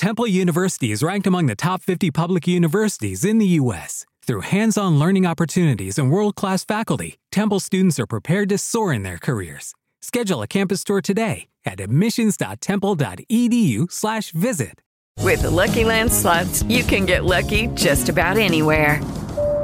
Temple University is ranked among the top 50 public universities in the U.S. Through hands on learning opportunities and world class faculty, Temple students are prepared to soar in their careers. Schedule a campus tour today at admissions.temple.edu/slash visit. With the Lucky Land slots, you can get lucky just about anywhere.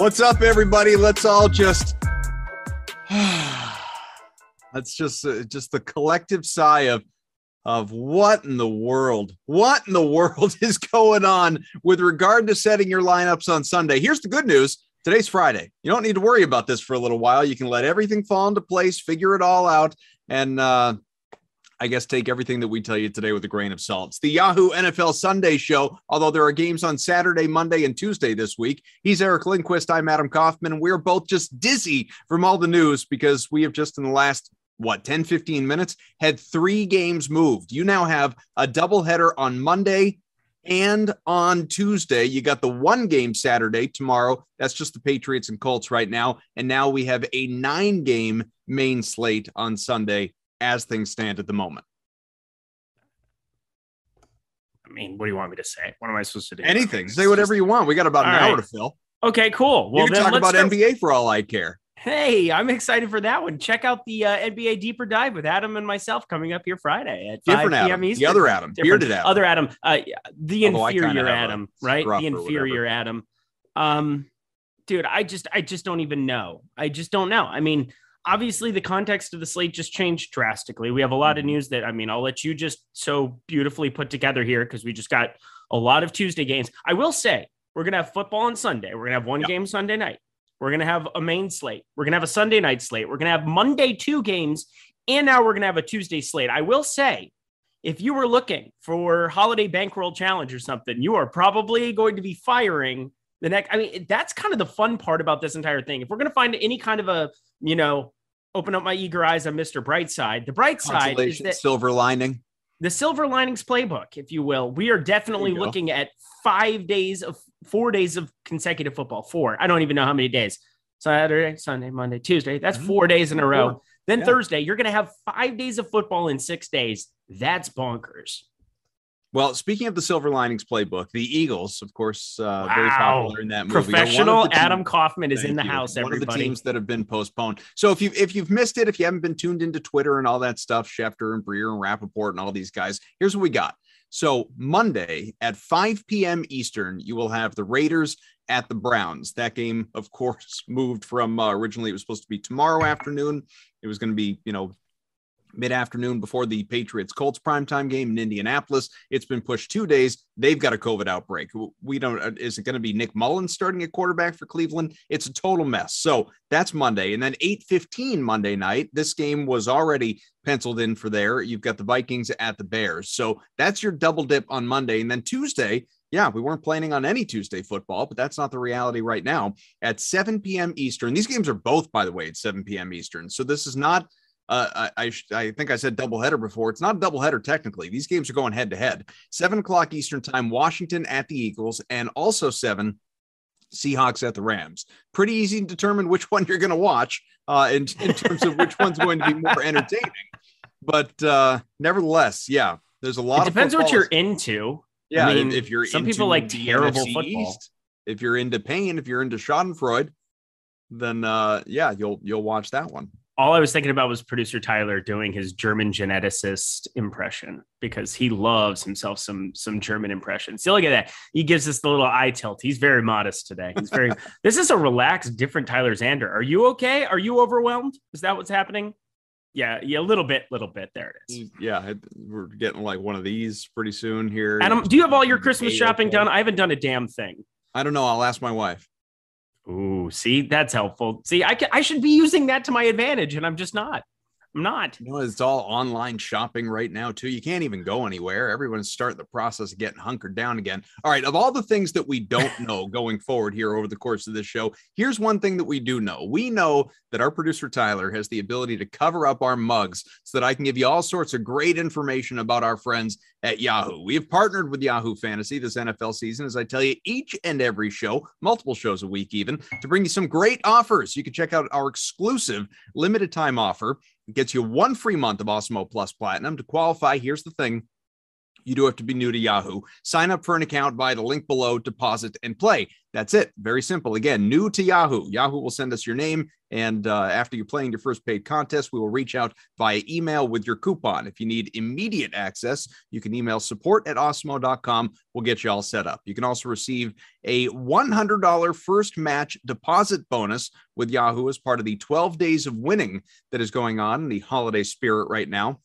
What's up, everybody? Let's all just let's just uh, just the collective sigh of of what in the world, what in the world is going on with regard to setting your lineups on Sunday. Here's the good news: today's Friday. You don't need to worry about this for a little while. You can let everything fall into place, figure it all out, and uh, I guess take everything that we tell you today with a grain of salt. It's the Yahoo NFL Sunday show, although there are games on Saturday, Monday, and Tuesday this week. He's Eric Lindquist. I'm Adam Kaufman. We're both just dizzy from all the news because we have just in the last, what, 10, 15 minutes had three games moved. You now have a doubleheader on Monday and on Tuesday. You got the one game Saturday tomorrow. That's just the Patriots and Colts right now. And now we have a nine game main slate on Sunday as things stand at the moment? I mean, what do you want me to say? What am I supposed to do? Anything. Say whatever you want. We got about an All hour to fill. Okay, cool. Well, you can talk about go- NBA for all I care. Hey, I'm excited for that one. Check out the uh, NBA deeper dive with Adam and myself coming up here Friday at 5 Different p.m. Eastern. The other Adam. Different. Bearded Adam. Other Adam. Uh, the Although inferior Adam, right? The inferior Adam. Um, dude, I just, I just don't even know. I just don't know. I mean, obviously, the context of the slate just changed drastically. We have a lot of news that, I mean, I'll let you just so beautifully put together here because we just got a lot of Tuesday games. I will say we're gonna have football on Sunday. We're gonna have one Yep. game Sunday night. We're gonna have a main slate. We're gonna have a Sunday night slate. We're gonna have Monday two games, and now we're gonna have a Tuesday slate. I will say, if you were looking for holiday bankroll challenge or something, you are probably going to be firing the next. I mean, that's kind of the fun part about this entire thing. If we're gonna find any kind of a, you know, open up my eager eyes on Mr. Brightside, the bright side is that silver lining. the silver linings playbook, if you will. We are definitely you go. looking at five days of four days of consecutive football. Four. I don't even know how many days. Saturday, Sunday, Monday, Tuesday. That's Mhm. four days in a row. Four. Then Yeah. Thursday, you're going to have five days of football in six days. That's bonkers. Well, speaking of the silver linings playbook, the Eagles, of course, uh, very popular in that movie. are one of Professional Adam Kaufman is in the you. house. One of the teams that have been postponed. So if you if you've missed it, if you haven't been tuned into Twitter and all that stuff, Schefter and Breer and Rapoport and all these guys, here's what we got. So Monday at 5 p.m. Eastern, you will have the Raiders at the Browns. That game, of course, moved from uh, originally it was supposed to be tomorrow afternoon. It was going to be, you know, mid afternoon before the Patriots Colts primetime game in Indianapolis. It's been pushed two days. They've got a COVID outbreak. We don't, uh, is it going to be Nick Mullens starting at quarterback for Cleveland? It's a total mess. So that's Monday. And then 8:15 Monday night, this game was already penciled in for there. You've got the Vikings at the Bears. So that's your double dip on Monday. And then Tuesday, yeah, we weren't planning on any Tuesday football, but that's not the reality right now. At 7 p.m. Eastern, these games are both, by the way, at 7 p.m. Eastern. So this is not uh, I, I, I think I said doubleheader before. It's not a doubleheader technically. These games are going head to head. Seven o'clock Eastern time, Washington at the Eagles, and also seven Seahawks at the Rams. Pretty easy to determine which one you're going to watch uh, in, in terms of which one's going to be more entertaining. But uh, nevertheless, yeah, there's a lot. It depends what you're into. Yeah, I mean, if you're some into people like terrible NFC football. East, if you're into pain, if you're into Schadenfreude, then uh, yeah, you'll you'll watch that one. All I was thinking about was producer Tyler doing his German geneticist impression because he loves himself some some German impressions. See, look at that. He gives us the little eye tilt. He's very modest today. He's very. this is a relaxed, different Tyler Zander. Are you okay? Are you overwhelmed? Is that what's happening? Yeah, yeah, a little bit, little bit. There it is. Mm, yeah, we're getting like one of these pretty soon here. Adam, do you have all your Christmas shopping done? I haven't done a damn thing. I don't know. I'll ask my wife. Ooh, see, that's helpful. See, I, can, I should be using that to my advantage, and I'm just not. I'm not. You know, it's all online shopping right now, too. You can't even go anywhere. Everyone's starting the process of getting hunkered down again. All right. Of all the things that we don't know going forward here over the course of this show, here's one thing that we do know. We know that our producer, Tyler, has the ability to cover up our mugs so that I can give you all sorts of great information about our friends at Yahoo. We have partnered with Yahoo Fantasy this NFL season, as I tell you each and every show, multiple shows a week even, to bring you some great offers. You can check out our exclusive limited time offer gets you one free month of Awesemo Plus Platinum. To qualify, here's the thing you do have to be new to Yahoo. Sign up for an account via the link below, deposit and play. That's it. Very simple. Again, new to Yahoo. Yahoo will send us your name. And uh, after you're playing your first paid contest, we will reach out via email with your coupon. If you need immediate access, you can email support at awesemo.com. We'll get you all set up. You can also receive a $100 first match deposit bonus with Yahoo as part of the 12 days of winning that is going on in the holiday spirit right now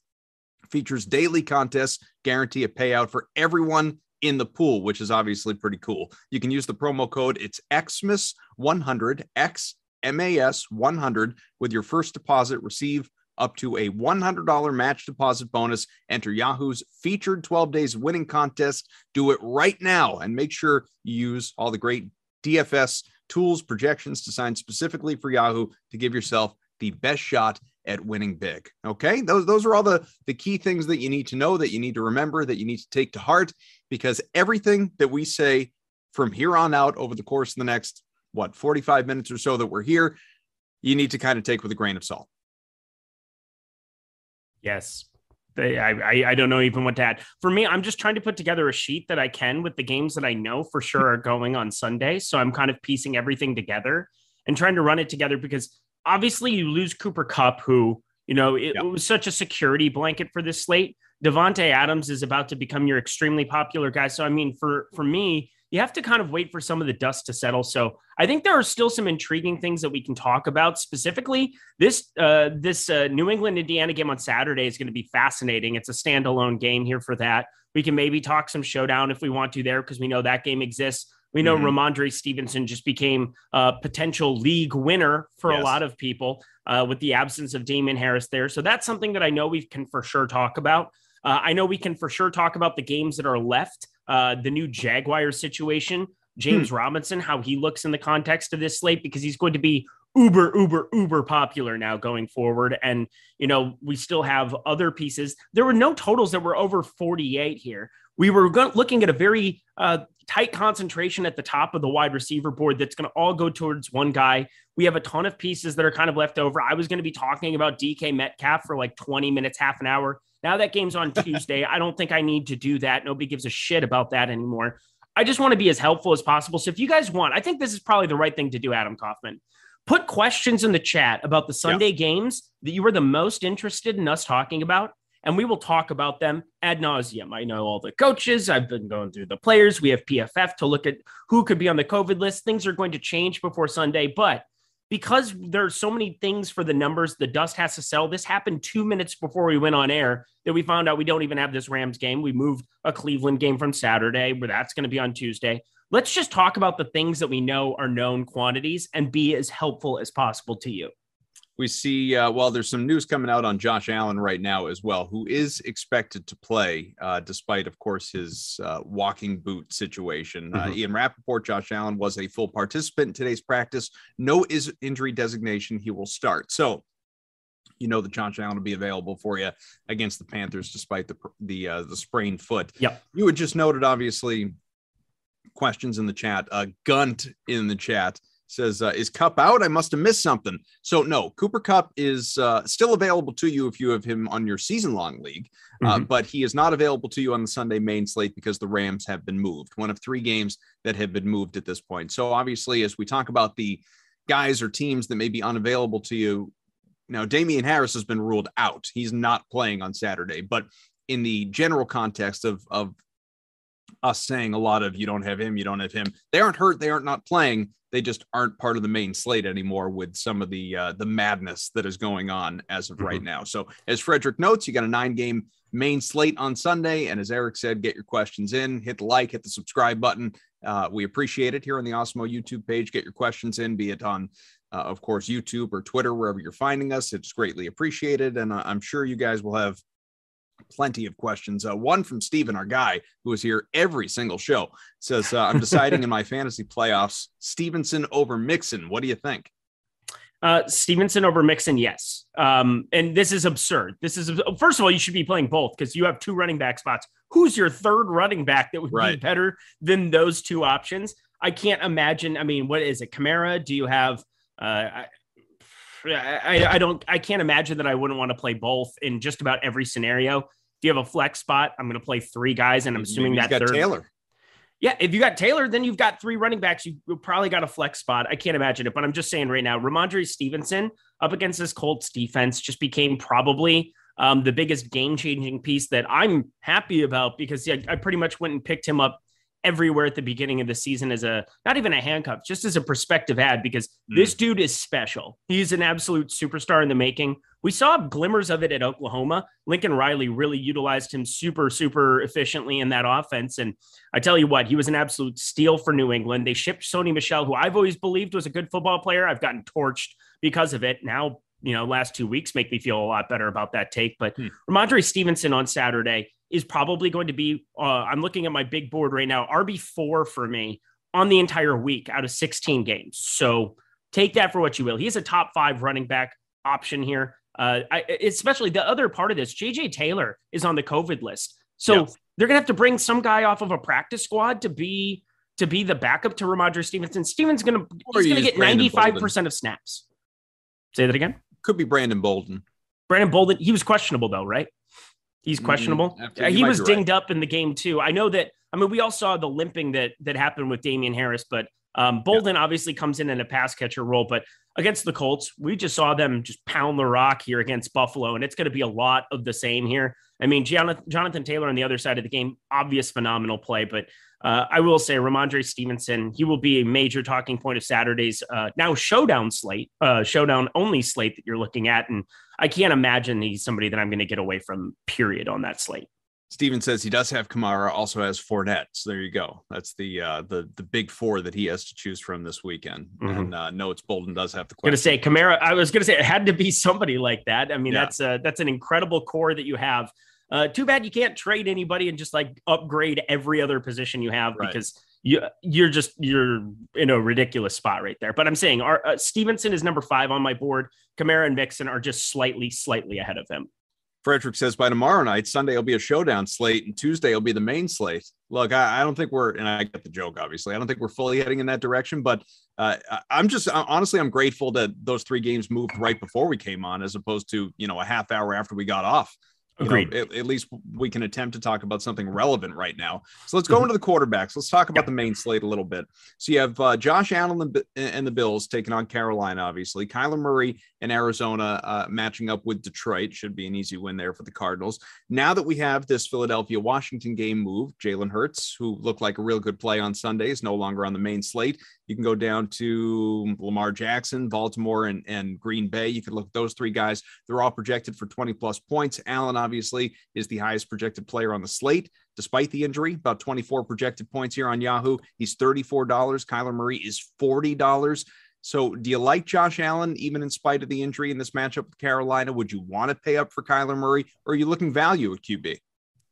features daily contests, guarantee a payout for everyone in the pool, which is obviously pretty cool. You can use the promo code it's Xmas100 X M A S 100 with your first deposit. Receive up to a $100 match deposit bonus. Enter Yahoo's featured 12 days winning contest. Do it right now and make sure you use all the great DFS tools, projections designed specifically for Yahoo to give yourself the best shot at winning big. Okay. Those, those are all the, the key things that you need to know, that you need to remember, that you need to take to heart, because everything that we say from here on out over the course of the next, what, 45 minutes or so that we're here, you need to kind of take with a grain of salt. Yes. I, I, I don't know even what to add. For me, I'm just trying to put together a sheet that I can with the games that I know for sure are going on Sunday. So I'm kind of piecing everything together and trying to run it together because obviously you lose Cooper Kupp, who, you know, it, yep. it, was such a security blanket for this slate. Davante Adams is about to become your extremely popular guy. So I mean, for for me, you have to kind of wait for some of the dust to settle. So I think there are still some intriguing things that we can talk about. Specifically, this uh, this uh, New England Indiana game on Saturday is going to be fascinating. It's a standalone game here for that. We can maybe talk some showdown if we want to there because we know that game exists. We know mm-hmm. Rhamondre Stevenson just became a potential league winner for yes. a lot of people uh, with the absence of Damien Harris there. So that's something that I know we can for sure talk about. Uh, I know we can for sure talk about the games that are left, uh, the new Jaguar situation, James hmm. Robinson, how he looks in the context of this slate, because he's going to be uber, uber, uber popular now going forward. And, you know, we still have other pieces. There were no totals that were over 48 here. We were looking at a very uh, tight concentration at the top of the wide receiver board that's going to all go towards one guy. We have a ton of pieces that are kind of left over. I was going to be talking about DK Metcalf for like 20 minutes, half an hour. Now that game's on Tuesday. I don't think I need to do that. Nobody gives a shit about that anymore. I just want to be as helpful as possible. So if you guys want, I think this is probably the right thing to do, Adam Kaufman. Put questions in the chat about the Sunday yeah. games that you were the most interested in us talking about and we will talk about them ad nauseum. I know all the coaches. I've been going through the players. We have PFF to look at who could be on the COVID list. Things are going to change before Sunday, but because there's so many things for the numbers, the dust has to sell. This happened two minutes before we went on air that we found out we don't even have this Rams game. We moved a Cleveland game from Saturday, where that's going to be on Tuesday. Let's just talk about the things that we know are known quantities and be as helpful as possible to you we see uh, well there's some news coming out on josh allen right now as well who is expected to play uh, despite of course his uh, walking boot situation uh, mm-hmm. ian Rapoport, josh allen was a full participant in today's practice no is injury designation he will start so you know that Josh Allen will be available for you against the Panthers, despite the the uh, the sprained foot. Yep. You had just noted, obviously, questions in the chat. Uh, Gunt in the chat says uh, is Kupp out i must have missed something so no cooper Kupp is uh, still available to you if you have him on your season long league uh, mm-hmm. but he is not available to you on the sunday main slate because the rams have been moved one of three games that have been moved at this point so obviously as we talk about the guys or teams that may be unavailable to you. Now, Damien Harris has been ruled out. He's not playing on Saturday, but in the general context of of us saying a lot of you don't have him, you don't have him. They aren't hurt, they aren't not playing. They just aren't part of the main slate anymore with some of the uh, the madness that is going on as of mm-hmm. right now. So, as Frederick notes, you got a nine game main slate on Sunday, and as Eric said, get your questions in, hit the like, hit the subscribe button. Uh, we appreciate it here on the Awesemo YouTube page. Get your questions in, be it on uh, of course, YouTube or Twitter, wherever you're finding us. It's greatly appreciated. And I'm sure you guys will have plenty of questions. Uh, one from Steven, our guy who is here every single show, says, uh, I'm deciding in my fantasy playoffs Stevenson over Mixon. What do you think? Uh, Stevenson over Mixon, yes. Um, and this is absurd. This is first of all, you should be playing both because you have two running back spots. Who's your third running back that would right. be better than those two options? I can't imagine. I mean, what is it? Kamara? Do you have? Uh, I, I, I don't I can't imagine that I wouldn't want to play both in just about every scenario. If you have a flex spot, I'm going to play three guys, and I'm assuming that third Taylor. Yeah, if you got Taylor, then you've got three running backs. You probably got a flex spot. I can't imagine it, but I'm just saying right now, Rhamondre Stevenson up against this Colts defense just became probably um, the biggest game changing piece that I'm happy about because yeah, I pretty much went and picked him up everywhere at the beginning of the season as a not even a handcuff, just as a perspective ad because mm. this dude is special. He's an absolute superstar in the making. We saw glimmers of it at Oklahoma. Lincoln Riley really utilized him super, super efficiently in that offense. And I tell you what, he was an absolute steal for New England. They shipped Sony Michel, who I've always believed was a good football player. I've gotten torched because of it. Now, you know, last two weeks make me feel a lot better about that take. But hmm. Rhamondre Stevenson on Saturday, is probably going to be, uh, I'm looking at my big board right now, RB4 for me on the entire week out of 16 games. So take that for what you will. He's a top five running back option here. Uh, I, especially the other part of this, JJ Taylor is on the COVID list. So yep. they're gonna have to bring some guy off of a practice squad to be to be the backup to Rhamondre Stevenson. Steven's gonna he's gonna get 95% of snaps. Say that again. Could be Brandon Bolden. Brandon Bolden, he was questionable though, right? He's mm, questionable. Mm, he was dinged right. up in the game too. I know that. I mean, we all saw the limping that that happened with Damien Harris, but um, Bolden yeah. obviously comes in in a pass catcher role. But against the Colts, we just saw them just pound the rock here against Buffalo, and it's going to be a lot of the same here. I mean, Jonathan, Jonathan Taylor on the other side of the game, obvious phenomenal play, but uh, I will say Rhamondre Stevenson, he will be a major talking point of Saturday's uh, now showdown slate, uh, showdown only slate that you're looking at. And I can't imagine he's somebody that I'm going to get away from, period, on that slate. Steven says he does have Kamara, also has Fournette. So there you go. That's the uh, the the big four that he has to choose from this weekend. Mm-hmm. And uh, no, it's Bolden does have the. Going to say Kamara. I was going to say it had to be somebody like that. I mean, yeah. that's a, that's an incredible core that you have. Uh, too bad you can't trade anybody and just like upgrade every other position you have right. because you you're just you're in a ridiculous spot right there. But I'm saying our uh, Stevenson is number five on my board. Kamara and Mixon are just slightly slightly ahead of him. Frederick says by tomorrow night, Sunday will be a showdown slate, and Tuesday will be the main slate. Look, I, I, don't think we're, and I get the joke, obviously. I don't think we're fully heading in that direction, but uh, I'm just honestly, I'm grateful that those three games moved right before we came on, as opposed to you know a half hour after we got off. Agreed. Know, at, at, least we can attempt to talk about something relevant right now. So let's go mm-hmm. into the quarterbacks. Let's talk about yep. the main slate a little bit. So you have uh, Josh Allen and the Bills taking on Carolina, obviously. Kyler Murray and Arizona uh, matching up with Detroit should be an easy win there for the Cardinals. Now that we have this Philadelphia Washington game move, Jalen Hurts, who looked like a real good play on Sunday, is no longer on the main slate. You can go down to Lamar Jackson, Baltimore, and, and Green Bay. You can look at those three guys. They're all projected for 20 plus points. Allen, obviously, is the highest projected player on the slate, despite the injury. About 24 projected points here on Yahoo. He's $34. Kyler Murray is $40. So, do you like Josh Allen even in spite of the injury in this matchup with Carolina? Would you want to pay up for Kyler Murray, or are you looking value at QB?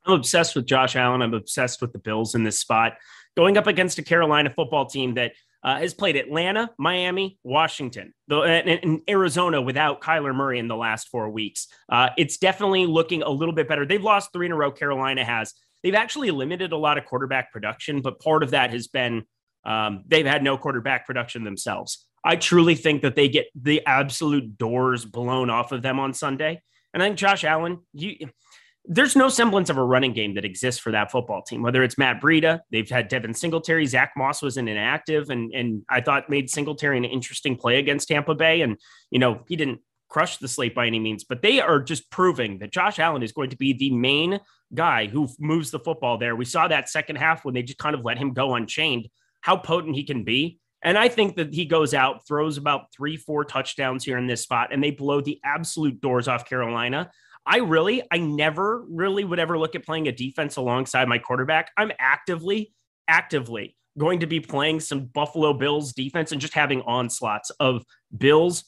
I'm obsessed with Josh Allen. I'm obsessed with the Bills in this spot. Going up against a Carolina football team that uh, has played Atlanta, Miami, Washington, the, and, and, Arizona without Kyler Murray in the last four weeks. Uh, it's definitely looking a little bit better. They've lost three in a row. Carolina has. They've actually limited a lot of quarterback production, but part of that has been um, they've had no quarterback production themselves. I truly think that they get the absolute doors blown off of them on Sunday. And I think Josh Allen, you there's no semblance of a running game that exists for that football team. Whether it's Matt Breida, they've had Devin Singletary, Zach Moss was an inactive, and and I thought made Singletary an interesting play against Tampa Bay, and you know he didn't crush the slate by any means, but they are just proving that Josh Allen is going to be the main guy who moves the football there. We saw that second half when they just kind of let him go unchained, how potent he can be. And I think that he goes out, throws about three, four touchdowns here in this spot, and they blow the absolute doors off Carolina. I really, I never really would ever look at playing a defense alongside my quarterback. I'm actively, actively going to be playing some Buffalo Bills defense and just having onslaughts of Bills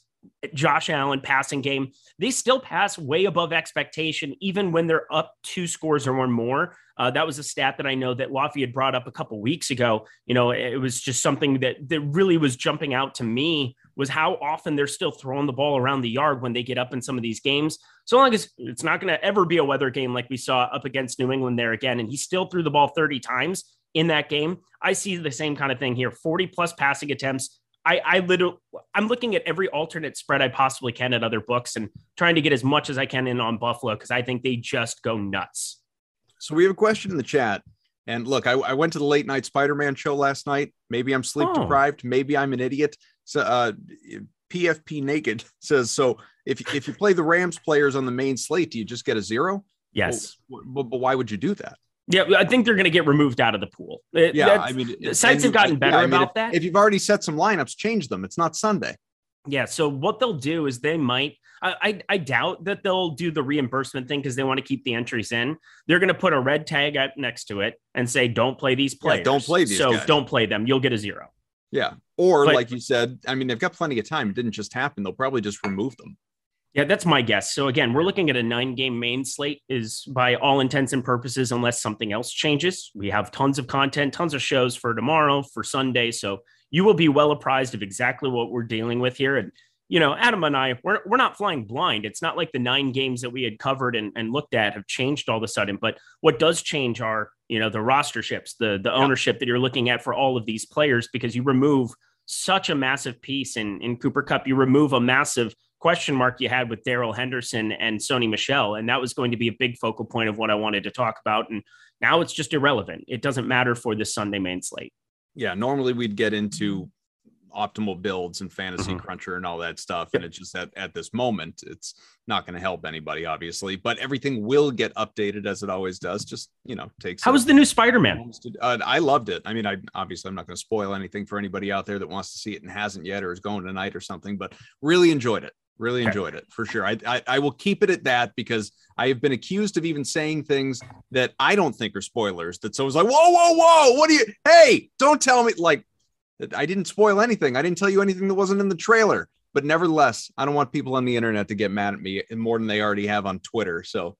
Josh Allen passing game, they still pass way above expectation, even when they're up two scores or one more. Uh, that was a stat that I know that Lafayette had brought up a couple weeks ago. You know, it was just something that that really was jumping out to me was how often they're still throwing the ball around the yard when they get up in some of these games. So long as it's not going to ever be a weather game like we saw up against New England there again, and he still threw the ball 30 times in that game. I see the same kind of thing here 40 plus passing attempts, I, I literally, I'm looking at every alternate spread I possibly can at other books and trying to get as much as I can in on Buffalo because I think they just go nuts. So we have a question in the chat. And look, I, I went to the late night Spider Man show last night. Maybe I'm sleep oh. deprived. Maybe I'm an idiot. So, uh, PFP Naked says so. If if you play the Rams players on the main slate, do you just get a zero? Yes. Well, but, but why would you do that? Yeah, I think they're going to get removed out of the pool. Yeah, I mean, sites have gotten better yeah, I mean, about if, that. If you've already set some lineups, change them. It's not Sunday. Yeah. So what they'll do is they might. I I, I doubt that they'll do the reimbursement thing because they want to keep the entries in. They're going to put a red tag up next to it and say, "Don't play these players. Yeah, don't play these. So guys. don't play them. You'll get a zero. Yeah. Or but, like you said, I mean, they've got plenty of time. It didn't just happen. They'll probably just remove them. Yeah, that's my guess. So again, we're looking at a nine game main slate is by all intents and purposes, unless something else changes. We have tons of content, tons of shows for tomorrow, for Sunday. So you will be well apprised of exactly what we're dealing with here. And, you know, Adam and I, we're, we're not flying blind. It's not like the nine games that we had covered and, and looked at have changed all of a sudden. But what does change are, you know, the rosterships, the, the ownership that you're looking at for all of these players, because you remove such a massive piece in, in Cooper Kupp. You remove a massive question mark you had with Darrell Henderson and Sony Michel, And that was going to be a big focal point of what I wanted to talk about. And now it's just irrelevant. It doesn't matter for this Sunday main slate. Yeah. Normally we'd get into optimal builds and fantasy mm-hmm. cruncher and all that stuff. And it's just that at this moment, it's not going to help anybody, obviously, but everything will get updated as it always does. Just, you know, takes. How was the new Spider-Man? Uh, I loved it. I mean, I obviously I'm not going to spoil anything for anybody out there that wants to see it and hasn't yet, or is going tonight or something, but really enjoyed it. Really enjoyed it for sure. I, I, I will keep it at that because I have been accused of even saying things that I don't think are spoilers. That someone's like, whoa, whoa, whoa, what do you? Hey, don't tell me like I didn't spoil anything. I didn't tell you anything that wasn't in the trailer. But nevertheless, I don't want people on the internet to get mad at me more than they already have on Twitter. So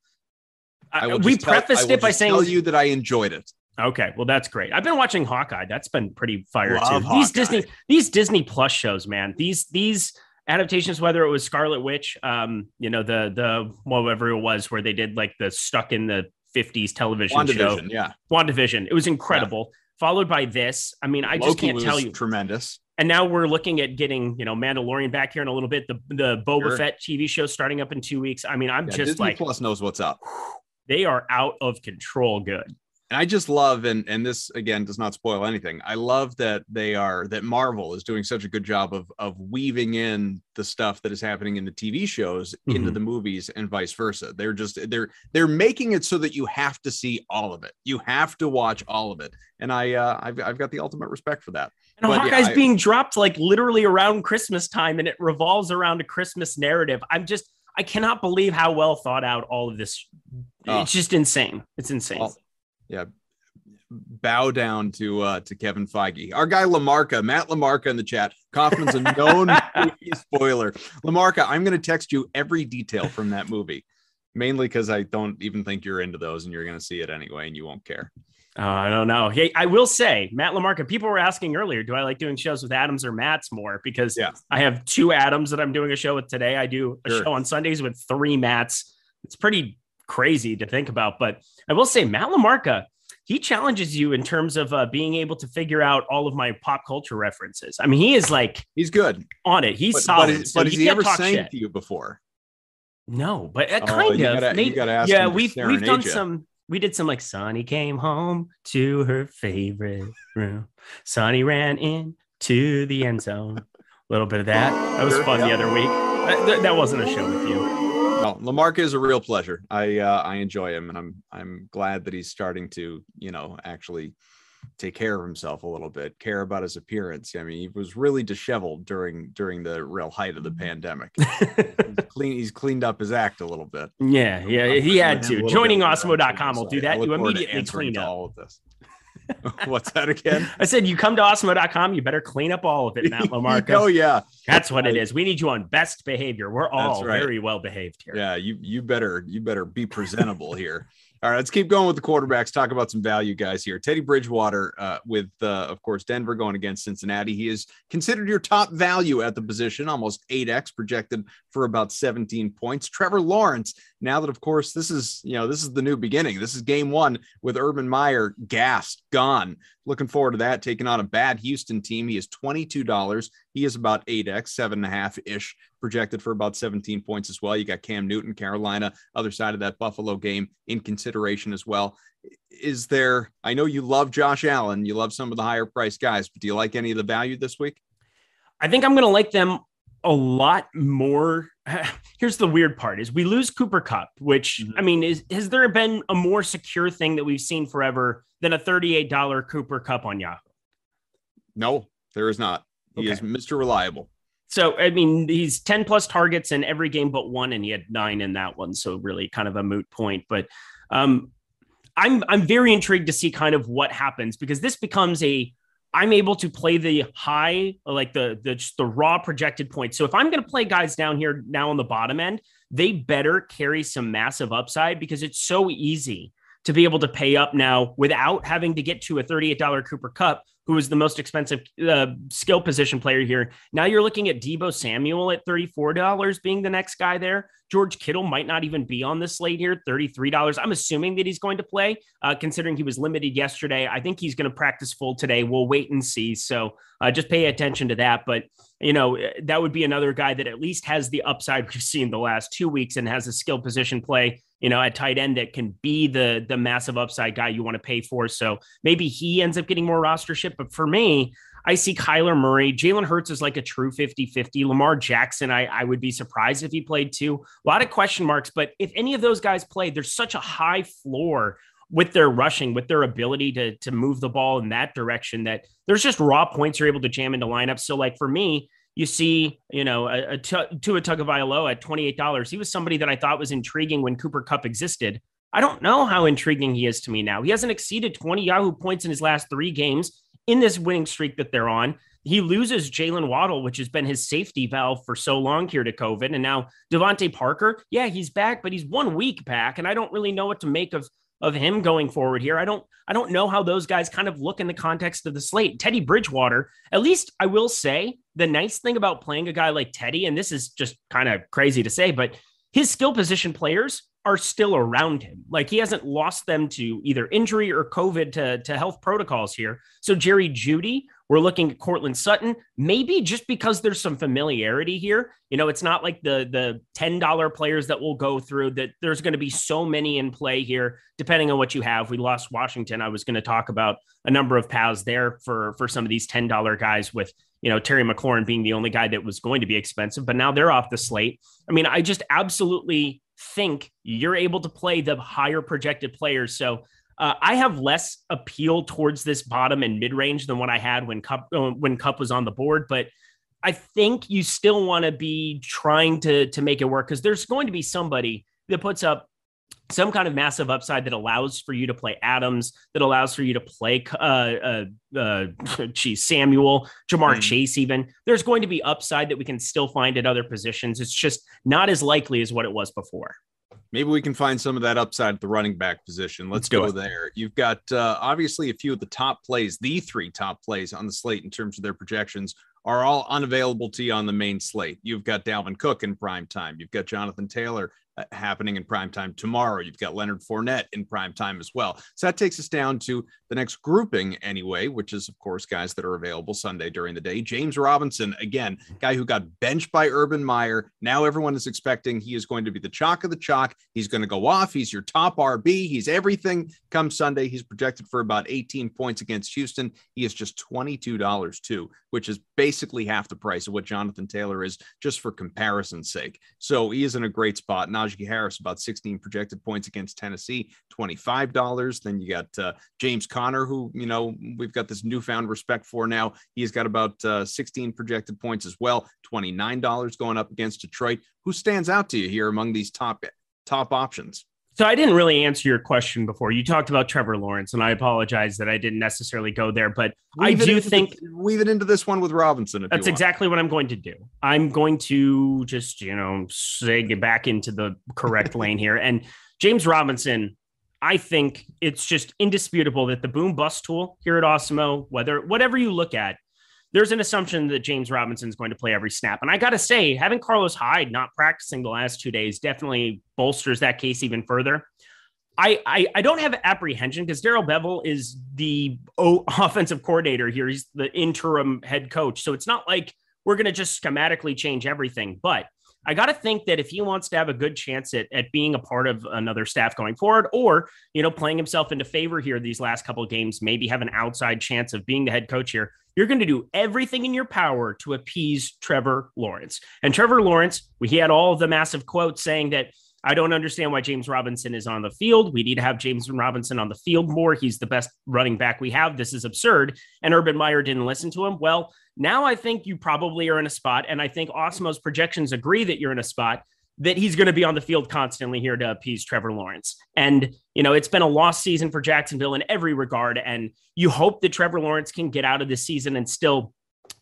I we prefaced tell, it by saying tell you that I enjoyed it. Okay, well that's great. I've been watching Hawkeye. That's been pretty fire Love too. Hawkeye. These Disney these Disney Plus shows, man. These these adaptations, whether it was Scarlet Witch, um, you know, the the whatever it was where they did like the stuck in the 50s television WandaVision, show. Yeah. WandaVision. It was incredible. Yeah. Followed by this. I mean, I Loki just can't tell you. Tremendous. And now we're looking at getting, you know, Mandalorian back here in a little bit. The the Boba sure. Fett TV show starting up in two weeks. I mean, I'm yeah, just Disney like Plus knows what's up. They are out of control good and I just love and and this again does not spoil anything. I love that they are that Marvel is doing such a good job of of weaving in the stuff that is happening in the TV shows mm-hmm. into the movies and vice versa. They're just they're they're making it so that you have to see all of it. You have to watch all of it. And I uh I've I've got the ultimate respect for that. And but, Hawkeye's yeah, I, being dropped like literally around Christmas time and it revolves around a Christmas narrative. I'm just I cannot believe how well thought out all of this. Uh, it's just insane. It's insane. All, yeah bow down to uh to Kevin Feige. Our guy Lamarca, Matt Lamarca in the chat. Kaufman's a known movie spoiler. Lamarca, I'm going to text you every detail from that movie, mainly because I don't even think you're into those, and you're going to see it anyway, and you won't care. Uh, I don't know. Hey, I will say, Matt Lamarca. People were asking earlier, do I like doing shows with Adams or Matts more? Because yeah. I have two Adams that I'm doing a show with today. I do a sure. show on Sundays with three Matts. It's pretty crazy to think about, but I will say, Matt Lamarca he challenges you in terms of uh, being able to figure out all of my pop culture references. I mean, he is like he's good on it. He's but, solid. But, so but has he ever sang shit. to you before? No, but uh, Oh, kind you of. gotta- you Maybe- yeah, we've we've done ya. some. We did some like Sonny came home to her favorite room. Sonny ran in to the end zone. A little bit of that. That was fun the other week. That- that wasn't a show with you. No, Lamarca is a real pleasure. I uh, I enjoy him, and I'm I'm glad that he's starting to you know actually take care of himself a little bit, care about his appearance. I mean, he was really disheveled during during the real height of the pandemic. he's clean. He's cleaned up his act a little bit. yeah, yeah, I'm he had with him a to. Joining Awesemo.com will do that. You immediately clean up. all of this. What's that again? I said, you come to Awesemo.com, you better clean up all of it, Matt Lamarca. oh yeah, That's what it is. We need you on best behavior. We're all right. very well behaved here. yeah. You you better you better be presentable here. All right, let's keep going with the quarterbacks. Talk about some value guys here. Teddy Bridgewater, uh, with uh, of course Denver going against Cincinnati. He is considered your top value at the position, almost eight x projected for about 17 points. Trevor Lawrence. Now that of course this is you know this is the new beginning. This is game one with Urban Meyer gassed, gone. Looking forward to that. Taking on a bad Houston team. He is twenty two dollars. He is about eight x, seven and a half ish projected for about 17 points as well. You got Cam Newton, Carolina, other side of that Buffalo game in consideration as well. Is there, I know you love Josh Allen, you love some of the higher price guys, but do you like any of the value this week? I think I'm going to like them a lot more. Here's the weird part is we lose Cooper Kupp, which Mhm. I mean, is has there been a more secure thing that we've seen forever than a $38 Cooper Kupp on Yahoo? No, there is not. He Okay. is Mr. Reliable. So I mean, he's 10 plus targets in every game but one, and he had nine in that one. So really kind of a moot point. But um I'm I'm very intrigued to see kind of what happens because this becomes a I'm able to play the high, like the the the raw projected points. So if I'm going to play guys down here now on the bottom end, they better carry some massive upside because it's so easy to be able to pay up now without having to get to a $38 Cooper Kupp, who is the most expensive uh, skill position player here. Now you're looking at Deebo Samuel at $34 being the next guy there. George Kittle might not even be on the slate here, $33. I'm assuming that he's going to play, uh, considering he was limited yesterday. I think he's going to practice full today. We'll wait and see. So uh, just pay attention to that. But, you know, eh, that would be another guy that at least has the upside we've seen the last two weeks and has a skill position play you know, at tight end that can be the the massive upside guy you want to pay for. So maybe he ends up getting more rostership. But for me, I see Kyler Murray. Jalen Hurts is like a true 50 50. Lamar Jackson, I, I would be surprised if he played too. A lot of question marks. But if any of those guys played, there's such a high floor with their rushing, with their ability to, to move the ball in that direction that there's just raw points you're able to jam into lineups. So, like for me, you see, you know, a, a t- Tua Tagovailoa at $28. He was somebody that I thought was intriguing when Cooper Kupp existed. I don't know how intriguing he is to me now. He hasn't exceeded 20 Yahoo points in his last three games in this winning streak that they're on. He loses Jaylen Waddle, which has been his safety valve for so long here to COVID. And now DeVante Parker, yeah, he's back, but he's one week back. And I don't really know what to make of of him going forward here. I don't I don't know how those guys kind of look in the context of the slate. Teddy Bridgewater, at least I will say the nice thing about playing a guy like Teddy, and this is just kind of crazy to say, but his skill position players are still around him. Like he hasn't lost them to either injury or COVID to, to health protocols here. So Jerry Jeudy, we're looking at Courtland Sutton, maybe just because there's some familiarity here. You know, it's not like the the $10 players that will go through that there's going to be so many in play here, depending on what you have. We lost Washington. I was going to talk about a number of paths there for for some of these $10 guys with you know, Terry McLaurin being the only guy that was going to be expensive, but now they're off the slate. I mean, I just absolutely think you're able to play the higher projected players. So uh, I have less appeal towards this bottom and mid range than what I had when Kupp uh, when Kupp was on the board, but I think you still want to be trying to to make it work because there's going to be somebody that puts up some kind of massive upside that allows for you to play Adams, that allows for you to play, uh, uh, uh, geez, Samuel, Ja'Marr Mm. Chase, even. There's going to be upside that we can still find at other positions. It's just not as likely as what it was before. Maybe we can find some of that upside at the running back position. Let's, Let's do go there. You've got uh, obviously a few of the top plays, the three top plays on the slate in terms of their projections are all unavailable to you on the main slate. You've got Dalvin Cook in prime time. You've got Jonathan Taylor Uh, happening in prime time tomorrow. You've got Leonard Fournette in prime time as well. So that takes us down to the next grouping anyway, which is of course guys that are available Sunday during the day. James Robinson, again, guy who got benched by Urban Meyer. Now everyone is expecting he is going to be the chalk of the chalk. He's going to go off. He's your top RB. He's everything come Sunday. He's projected for about 18 points against Houston. He is just $22 too, which is basically half the price of what Jonathan Taylor is just for comparison's sake. So he is in a great spot. Najee Harris, about 16 projected points against Tennessee, $25. Then you got uh, James Conner, who, you know, we've got this newfound respect for now. He's got about uh, 16 projected points as well, $29 going up against Detroit. Who stands out to you here among these top top options? So I didn't really answer your question before. You talked about Trevor Lawrence, and I apologize that I didn't necessarily go there, but weave I do think the, weave it into this one with Robinson. that's exactly what I'm going to do. I'm going to just you know say get back into the correct lane here. And James Robinson, I think it's just indisputable that the boom bust tool here at Awesemo, whether whatever you look at, there's an assumption that James Robinson is going to play every snap. And I got to say, having Carlos Hyde not practicing the last two days definitely bolsters that case even further. I, I, I don't have apprehension because Darrell Bevell is the o- offensive coordinator here. He's the interim head coach. So it's not like we're going to just schematically change everything. But I got to think that if he wants to have a good chance at, at being a part of another staff going forward, or you know, playing himself into favor here these last couple of games, maybe have an outside chance of being the head coach here, you're going to do everything in your power to appease Trevor Lawrence. And Trevor Lawrence, he had all the massive quotes saying that I don't understand why James Robinson is on the field. We need to have James Robinson on the field more. He's the best running back we have. This is absurd. And Urban Meyer didn't listen to him. Well, now I think you probably are in a spot, and I think Awesemo's projections agree that you're in a spot that he's going to be on the field constantly here to appease Trevor Lawrence. And, you know, it's been a lost season for Jacksonville in every regard. And you hope that Trevor Lawrence can get out of this season and still,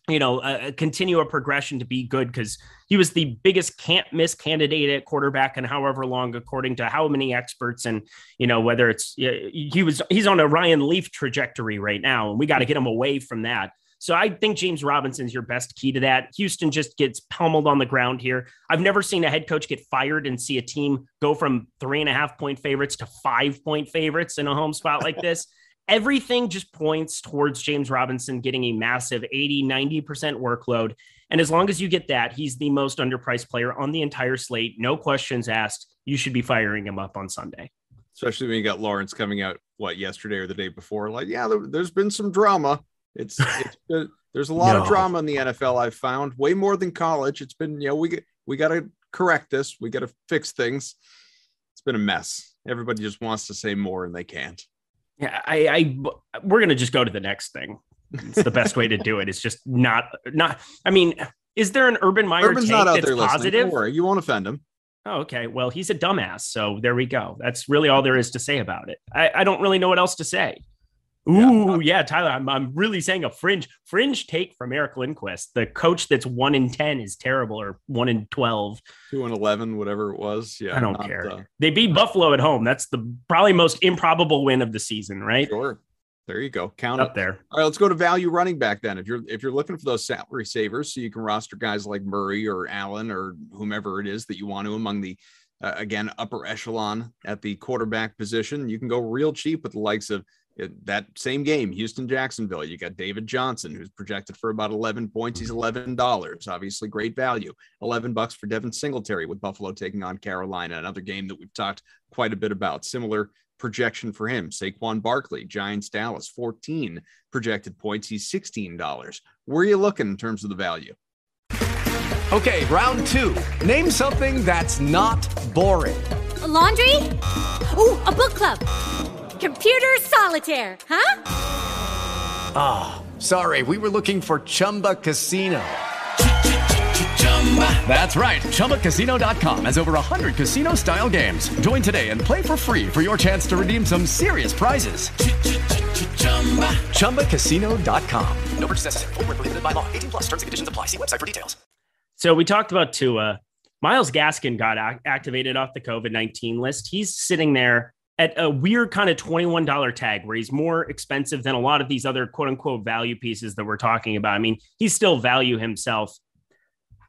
you know, uh, continue a progression to be good because he was the biggest can't miss candidate at quarterback and however long, according to how many experts. And, you know, whether it's, he was, he's on a Ryan Leaf trajectory right now, and we got to get him away from that. So I think James Robinson's your best key to that. Houston just gets pummeled on the ground here. I've never seen a head coach get fired and see a team go from three and a half point favorites to five point favorites in a home spot like this. Everything just points towards James Robinson getting a massive 80, 90% workload. And as long as you get that, he's the most underpriced player on the entire slate. No questions asked. You should be firing him up on Sunday. Especially when you got Lawrence coming out, what, yesterday or the day before? Like, yeah, there, has been some drama. It's, it's there's a lot no. of drama in the NFL. I've found way more than college. It's been you know we we got to correct this. We got to fix things. It's been a mess. Everybody just wants to say more and they can't. Yeah, I, I we're gonna just go to the next thing. It's the best way to do it. It's just not not. I mean, is there an Urban Meyer Urban's not out there positive? Don't worry, you won't offend him. Oh, okay. Well, he's a dumbass. So there we go. That's really all there is to say about it. I, I don't really know what else to say. Ooh, yeah, yeah Tyler. I'm, I'm really saying a fringe fringe take from Eric Lindquist. The coach that's one in ten is terrible, or one in twelve, two and eleven, whatever it was. Yeah, I don't care. The... They beat Buffalo at home. That's the probably most improbable win of the season, right? Sure. There you go. Count up it. there. All right, let's go to value running back then. If you're if you're looking for those salary savers, so you can roster guys like Murray or Allen or whomever it is that you want to among the uh, again upper echelon at the quarterback position, you can go real cheap with the likes of that same game, Houston Jacksonville, you got David Johnson, who's projected for about 11 points. He's $11. Obviously, great value. 11 bucks for Devin Singletary with Buffalo taking on Carolina, another game that we've talked quite a bit about. Similar projection for him. Saquon Barkley, Giants Dallas, 14 projected points. He's $16. Where are you looking in terms of the value? Okay, round two. Name something that's not boring. A laundry? Ooh, a book club Computer solitaire, huh? Ah, oh, sorry, we were looking for Chumba Casino. That's right. ChumbaCasino.com has over 100 casino style games. Join today and play for free for your chance to redeem some serious prizes. ChumbaCasino.com. No purchase necessary. Full prohibited by law. 18 plus terms and conditions apply. See website for details. So we talked about Tua. Myles Gaskin got activated off the COVID 19 list. He's sitting there at a weird kind of $21 tag where he's more expensive than a lot of these other quote unquote value pieces that we're talking about. I mean, he's still value himself.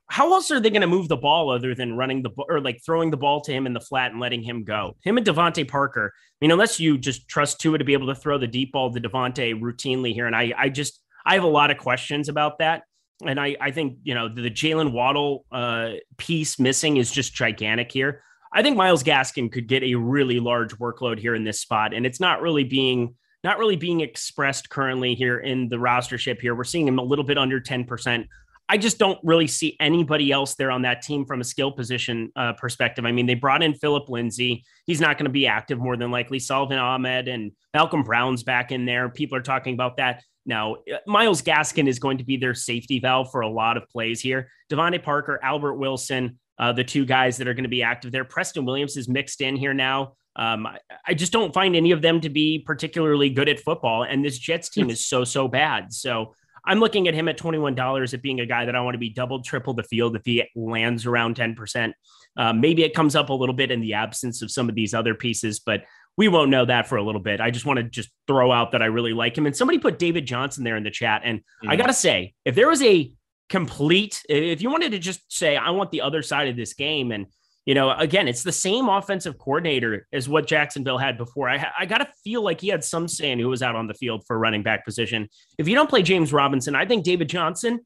how else are they going to move the ball other than running the or like throwing the ball to him in the flat and letting him go? Him and DeVante Parker. I mean, unless you just trust Tua to be able to throw the deep ball to DeVante routinely here, and I, I just I have a lot of questions about that. And I, I think you know the, the Jaylen Waddle uh, piece missing is just gigantic here. I think Myles Gaskin could get a really large workload here in this spot, and it's not really being not really being expressed currently here in the rostership. Here, we're seeing him a little bit under ten percent. I just don't really see anybody else there on that team from a skill position uh, perspective. I mean, they brought in Phillip Lindsay. He's not going to be active more than likely. Salvon Ahmed and Malcolm Brown's back in there. People are talking about that. Now, Miles Myles Gaskin is going to be their safety valve for a lot of plays here. DeVante Parker, Albert Wilson, uh, the two guys that are going to be active there. Preston Williams is mixed in here now. Um, I, I, just don't find any of them to be particularly good at football. And this Jets team is so, so bad. So I'm looking at him at $21 at being a guy that I want to be double, triple the field if he lands around 10%. Uh, maybe it comes up a little bit in the absence of some of these other pieces, but we won't know that for a little bit. I just want to just throw out that I really like him. And somebody put David Johnson there in the chat. And mm-hmm. I got to say, if there was a complete, if you wanted to just say, I want the other side of this game and you know, again, it's the same offensive coordinator as what Jacksonville had before. I, I got to feel like he had some say in who was out on the field for running back position. If you don't play James Robinson, I think David Johnson,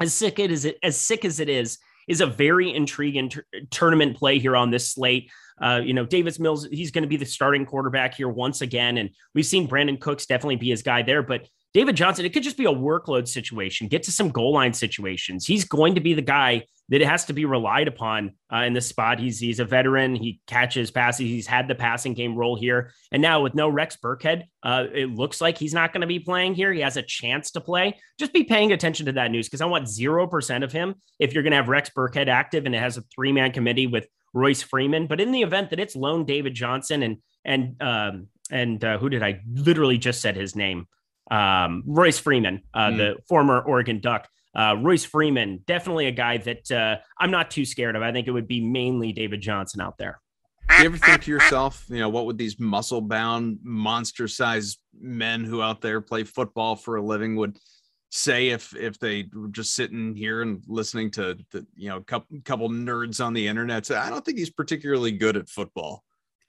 as sick it is, as sick as it is, is a very intriguing t- tournament play here on this slate. Uh, you know, Davis Mills, he's going to be the starting quarterback here once again. And we've seen Brandin Cooks definitely be his guy there. But David Johnson, it could just be a workload situation, get to some goal line situations. He's going to be the guy that has to be relied upon uh, in this spot. He's he's a veteran. He catches passes. He's had the passing game role here, and now with no Rex Burkhead, uh, it looks like he's not going to be playing here. He has a chance to play. Just be paying attention to that news because I want zero percent of him if you're going to have Rex Burkhead active and it has a three man committee with Royce Freeman. But in the event that it's lone David Johnson and and um, and uh, who did I literally just said his name? Um, Royce Freeman, uh, mm. the former Oregon Duck. Uh, Royce Freeman, definitely a guy that uh, I'm not too scared of. I think it would be mainly David Johnson out there. Do you ever think to yourself, you know, what would these muscle bound, monster sized men who out there play football for a living would say if if they were just sitting here and listening to the you know couple couple nerds on the internet say, I don't think he's particularly good at football.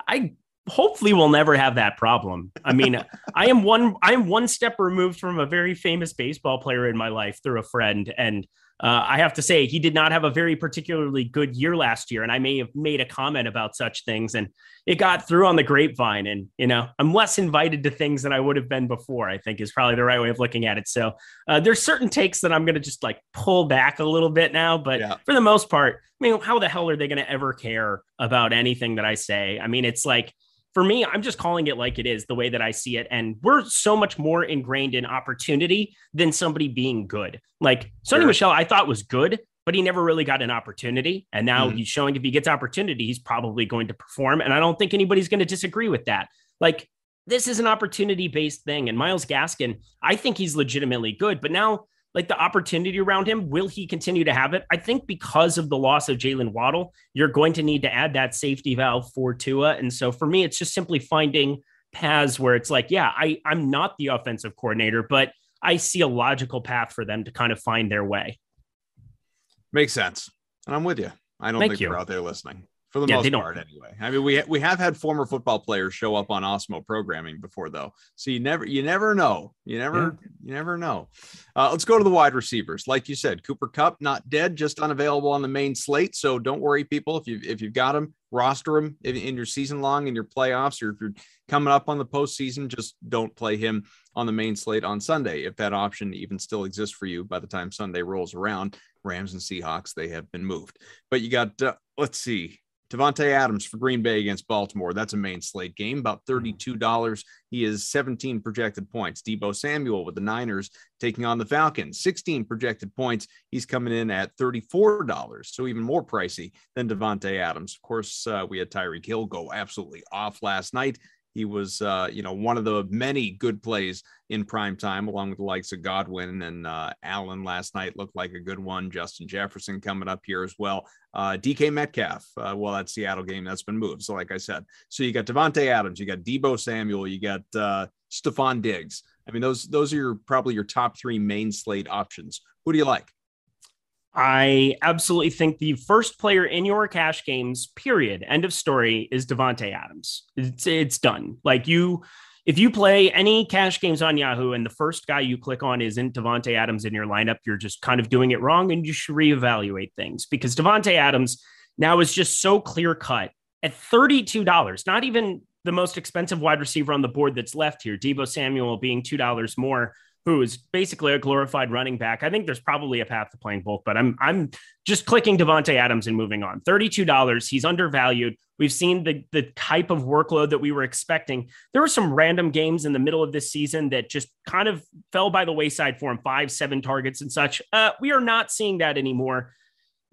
I hopefully we'll never have that problem. I mean, I am one I am one step removed from a very famous baseball player in my life through a friend and uh, I have to say he did not have a very particularly good year last year and I may have made a comment about such things and it got through on the grapevine and you know, I'm less invited to things than I would have been before, I think is probably the right way of looking at it. So, uh, there's certain takes that I'm going to just like pull back a little bit now, but yeah. for the most part, I mean, how the hell are they going to ever care about anything that I say? I mean, it's like for me, I'm just calling it like it is, the way that I see it. And we're so much more ingrained in opportunity than somebody being good. Like Sony sure. Michel, I thought was good, but he never really got an opportunity. And now mm-hmm. he's showing if he gets opportunity, he's probably going to perform. And I don't think anybody's going to disagree with that. Like this is an opportunity based thing. And Myles Gaskin, I think he's legitimately good. But now like the opportunity around him. Will he continue to have it? I think because of the loss of Jaylen Waddle, you're going to need to add that safety valve for Tua. And so for me, it's just simply finding paths where it's like, yeah, I, I'm not the offensive coordinator, but I see a logical path for them to kind of find their way. Makes sense. And I'm with you. I don't Thank think you. they're out there listening for the yeah, most part anyway. I mean, we we have had former football players show up on Awesemo programming before though, so you never you never know. You never yeah. you never know. Uh, let's go to the wide receivers. Like you said, Cooper Kupp not dead, just unavailable on the main slate. So don't worry, people. If you if you've got him, roster him in, in your season long in your playoffs, or if you're coming up on the postseason, just don't play him on the main slate on Sunday if that option even still exists for you by the time Sunday rolls around. Rams and Seahawks, they have been moved. But you got, uh, let's see, Davante Adams for Green Bay against Baltimore. That's a main slate game, about $32. Mm-hmm. He is 17 projected points. Deebo Samuel with the Niners taking on the Falcons, 16 projected points. He's coming in at $34, so even more pricey than Davante Adams. Of course, uh, we had Tyreek Hill go absolutely off last night. He was, uh, you know, one of the many good plays in prime time, along with the likes of Godwin and uh, Allen last night looked like a good one. Justin Jefferson coming up here as well. Uh, DK Metcalf, uh, well, that Seattle game that's been moved. So, like I said, so you got Davante Adams, you got Deebo Samuel, you got uh, Stefon Diggs. I mean, those those are your probably your top three main slate options. Who do you like? I absolutely think the first player in your cash games, period, end of story, is Davante Adams. It's it's done. Like you, if you play any cash games on Yahoo and the first guy you click on isn't Davante Adams in your lineup, you're just kind of doing it wrong, and you should reevaluate things because Davante Adams now is just so clear cut at thirty two dollars. Not even the most expensive wide receiver on the board that's left here. Deebo Samuel being two dollars more who is basically a glorified running back. I think there's probably a path to playing both, but I'm I'm just clicking Davante Adams and moving on. $32. He's undervalued. We've seen the the type of workload that we were expecting. There were some random games in the middle of this season that just kind of fell by the wayside for him, five, seven targets and such. Uh, we are not seeing that anymore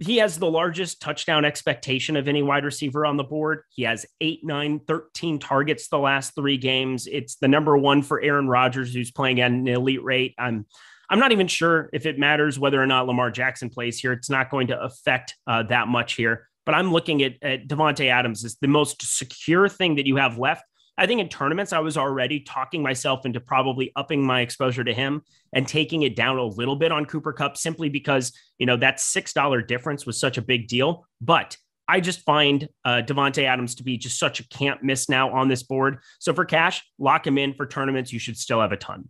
he has the largest touchdown expectation of any wide receiver on the board. He has eight, nine, 13 targets the last three games. It's the number one for Aaron Rodgers, who's playing at an elite rate. I'm I'm not even sure if it matters whether or not Lamar Jackson plays here. It's not going to affect uh, that much here. But I'm looking at, at Davante Adams as the most secure thing that you have left I think in tournaments, I was already talking myself into probably upping my exposure to him and taking it down a little bit on Cooper Kupp simply because, you know, that $6 difference was such a big deal. But I just find uh, Davante Adams to be just such a can't miss now on this board. So for cash, lock him in. For tournaments, you should still have a ton.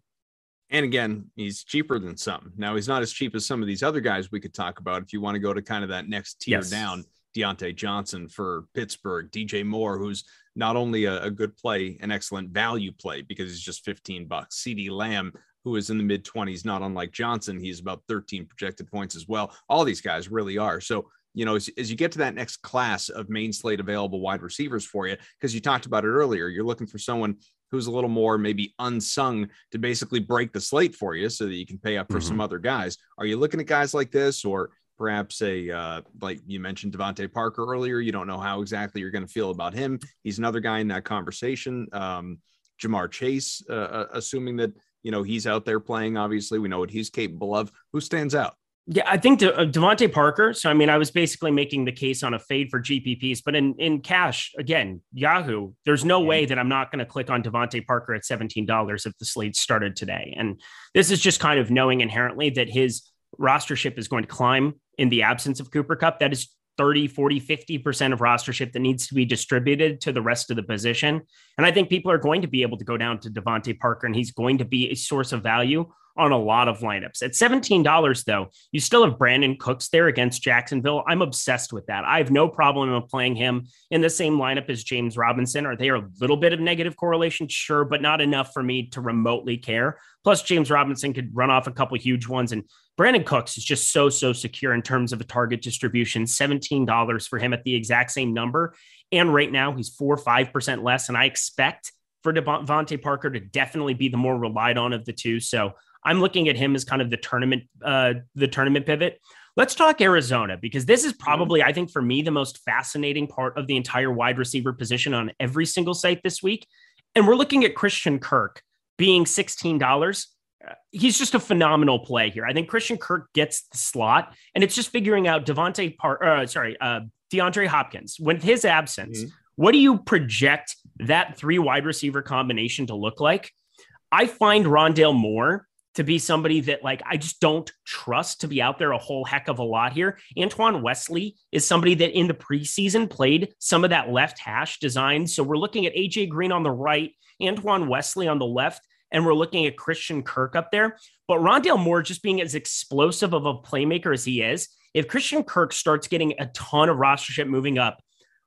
And again, he's cheaper than some. Now he's not as cheap as some of these other guys we could talk about if you want to go to kind of that next tier yes. down. Diontae Johnson for Pittsburgh, DJ Moore, who's not only a, a, good play, an excellent value play because he's just 15 bucks. CeeDee Lamb, who is in the mid 20s, not unlike Johnson, he's about 13 projected points as well. All these guys really are. So, you know, as, as you get to that next class of main slate available wide receivers for you, because you talked about it earlier, you're looking for someone who's a little more maybe unsung to basically break the slate for you so that you can pay up for mm-hmm. some other guys. Are you looking at guys like this or perhaps a uh, like you mentioned DeVante Parker earlier. You don't know how exactly you're going to feel about him. He's another guy in that conversation. Um, Ja'Marr Chase, uh, uh, assuming that you know he's out there playing. Obviously, we know what he's capable of. Who stands out? Yeah, I think De- uh, DeVante Parker. So, I mean, I was basically making the case on a fade for GPPs, but in, in cash, again, Yahoo, there's no way that I'm not going to click on DeVante Parker at $17 if the slate started today. And this is just kind of knowing inherently that his rostership is going to climb in the absence of Cooper Kupp, That is 30, 40, 50% of rostership that needs to be distributed to the rest of the position. And I think people are going to be able to go down to DeVante Parker and he's going to be a source of value on a lot of lineups. At $17, though, you still have Brandin Cooks there against Jacksonville. I'm obsessed with that. I have no problem of playing him in the same lineup as James Robinson. Are they a little bit of negative correlation? Sure, but not enough for me to remotely care. Plus, James Robinson could run off a couple huge ones. And Brandin Cooks is just so, so secure in terms of a target distribution. $17 for him at the exact same number. And right now, he's four, 5% less. And I expect for DeVante Parker to definitely be the more relied on of the two. So I'm looking at him as kind of the tournament, uh, the tournament pivot. Let's talk Arizona because this is probably, I think, for me, the most fascinating part of the entire wide receiver position on every single site this week. And we're looking at Christian Kirk being $16. He's just a phenomenal play here. I think Christian Kirk gets the slot, and it's just figuring out DeVante Par- uh, sorry, uh, DeAndre Hopkins. With his absence, mm-hmm. what do you project that three wide receiver combination to look like? I find Rondale Moore to be somebody that like I just don't trust to be out there a whole heck of a lot here. Antoine Wesley is somebody that in the preseason played some of that left hash design. So we're looking at AJ Green on the right, Antoine Wesley on the left, and we're looking at Christian Kirk up there. But Rondale Moore just being as explosive of a playmaker as he is, if Christian Kirk starts getting a ton of rostership moving up,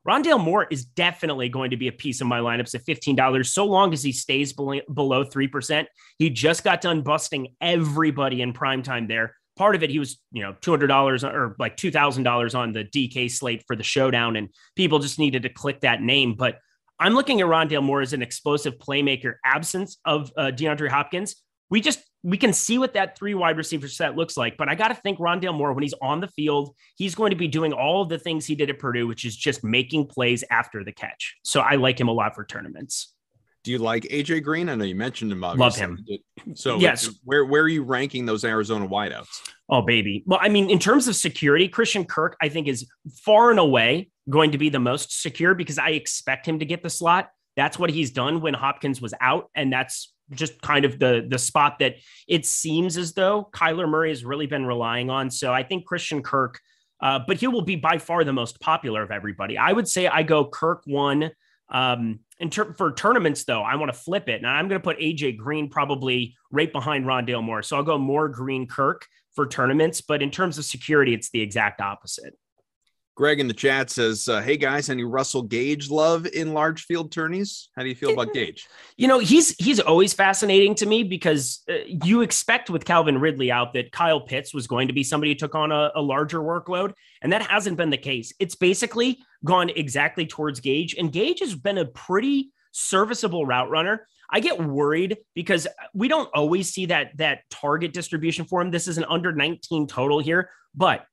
Rondale Moore is definitely going to be a piece of my lineups at $15 so long as he stays below, 3%. He just got done busting everybody in prime time there. Part of it, he was, you know, $200 or like $2,000 on the DK slate for the showdown, and people just needed to click that name. But I'm looking at Rondale Moore as an explosive playmaker, absence of uh, DeAndre Hopkins. We just we can see what that three wide receiver set looks like. But I got to think Rondale Moore, when he's on the field, he's going to be doing all of the things he did at Purdue, which is just making plays after the catch. So I like him a lot for tournaments. Do you like AJ Green? I know you mentioned him. Obviously. Love him. So yes, where where are you ranking those Arizona wideouts? Oh baby. Well, I mean, in terms of security, Christian Kirk, I think is far and away going to be the most secure because I expect him to get the slot. That's what he's done when Hopkins was out, and that's just kind of the the spot that it seems as though Kyler Murray has really been relying on. So I think Christian Kirk, uh, but he will be by far the most popular of everybody. I would say I go Kirk one. Um, in ter- for tournaments, though, I want to flip it, and I'm going to put AJ Green probably right behind Rondale Moore. So I'll go more Green Kirk for tournaments, but in terms of security, it's the exact opposite. Greg in the chat says, uh, "Hey guys, any Russell Gage love in large field tourneys? How do you feel about Gage? You know, he's he's always fascinating to me because uh, you expect with Calvin Ridley out that Kyle Pitts was going to be somebody who took on a, a larger workload, and that hasn't been the case. It's basically gone exactly towards Gage, and Gage has been a pretty serviceable route runner. I get worried because we don't always see that that target distribution for him. This is an under 19 total here, but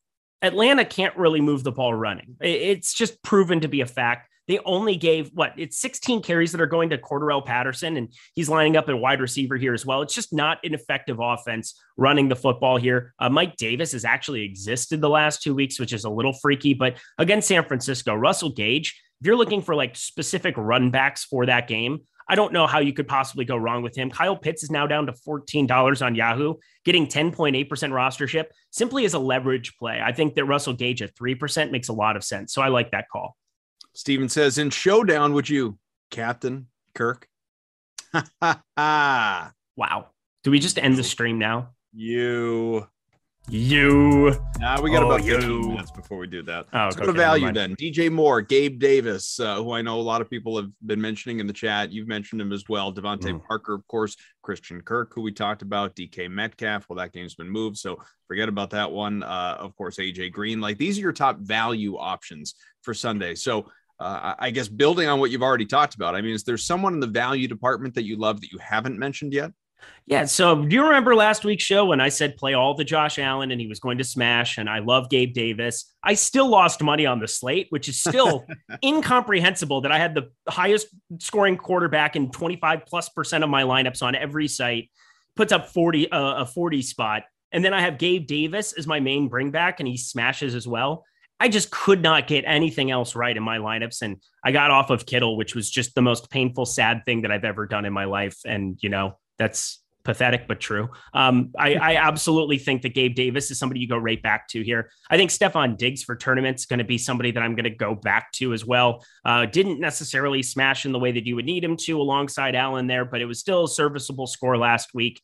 Atlanta can't really move the ball running. It's just proven to be a fact. They only gave what it's 16 carries that are going to Cordarrelle Patterson, and he's lining up at wide receiver here as well. It's just not an effective offense running the football here. Uh, Mike Davis has actually existed the last two weeks, which is a little freaky. But against San Francisco, Russell Gage, if you're looking for like specific run backs for that game, I don't know how you could possibly go wrong with him. Kyle Pitts is now down to $14 on Yahoo, getting 10.8% rostership simply as a leverage play. I think that Russell Gage at 3% makes a lot of sense. So I like that call. Steven says, in showdown, would you, Captain Kirk? wow. Do we just end the stream now? You. You. Nah, we got oh, about 15 you. minutes before we do that. Oh, okay, to value then. DJ Moore, Gabe Davis, uh, who I know a lot of people have been mentioning in the chat. You've mentioned him as well. DeVante mm. Parker, of course. Christian Kirk, who we talked about. DK Metcalf. Well, that game's been moved, so forget about that one. Uh, of course, AJ Green. Like these are your top value options for Sunday. So uh, I guess building on what you've already talked about. I mean, is there someone in the value department that you love that you haven't mentioned yet? Yeah. So do you remember last week's show when I said play all the Josh Allen and he was going to smash and I love Gabe Davis? I still lost money on the slate, which is still incomprehensible that I had the highest scoring quarterback in 25 plus percent of my lineups on every site, puts up 40, uh, a 40 spot. And then I have Gabe Davis as my main bringback and he smashes as well. I just could not get anything else right in my lineups. And I got off of Kittle, which was just the most painful, sad thing that I've ever done in my life. And, you know, that's pathetic but true. Um, I, I, absolutely think that Gabe Davis is somebody you go right back to here. I think Stefon Diggs for tournaments going to be somebody that I'm going to go back to as well. Uh, didn't necessarily smash in the way that you would need him to alongside Allen there, but it was still a serviceable score last week.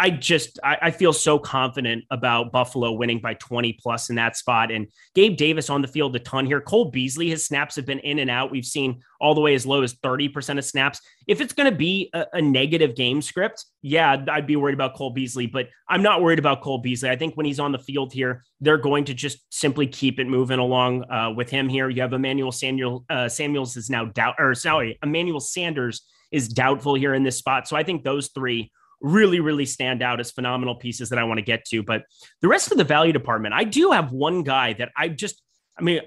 I just I, I, feel so confident about Buffalo winning by 20 plus in that spot. And Gabe Davis on the field a ton here. Cole Beasley, his snaps have been in and out. We've seen all the way as low as 30% of snaps. If it's going to be a, a, negative game script, yeah, I'd be worried about Cole Beasley, but I'm not worried about Cole Beasley. I think when he's on the field here, they're going to just simply keep it moving along uh, with him here. You have Emmanuel Samuel uh, Samuels is now doubt or sorry, Emmanuel Sanders is doubtful here in this spot. So I think those three really, really stand out as phenomenal pieces that I want to get to. But the rest of the value department, I do have one guy that I just, I mean,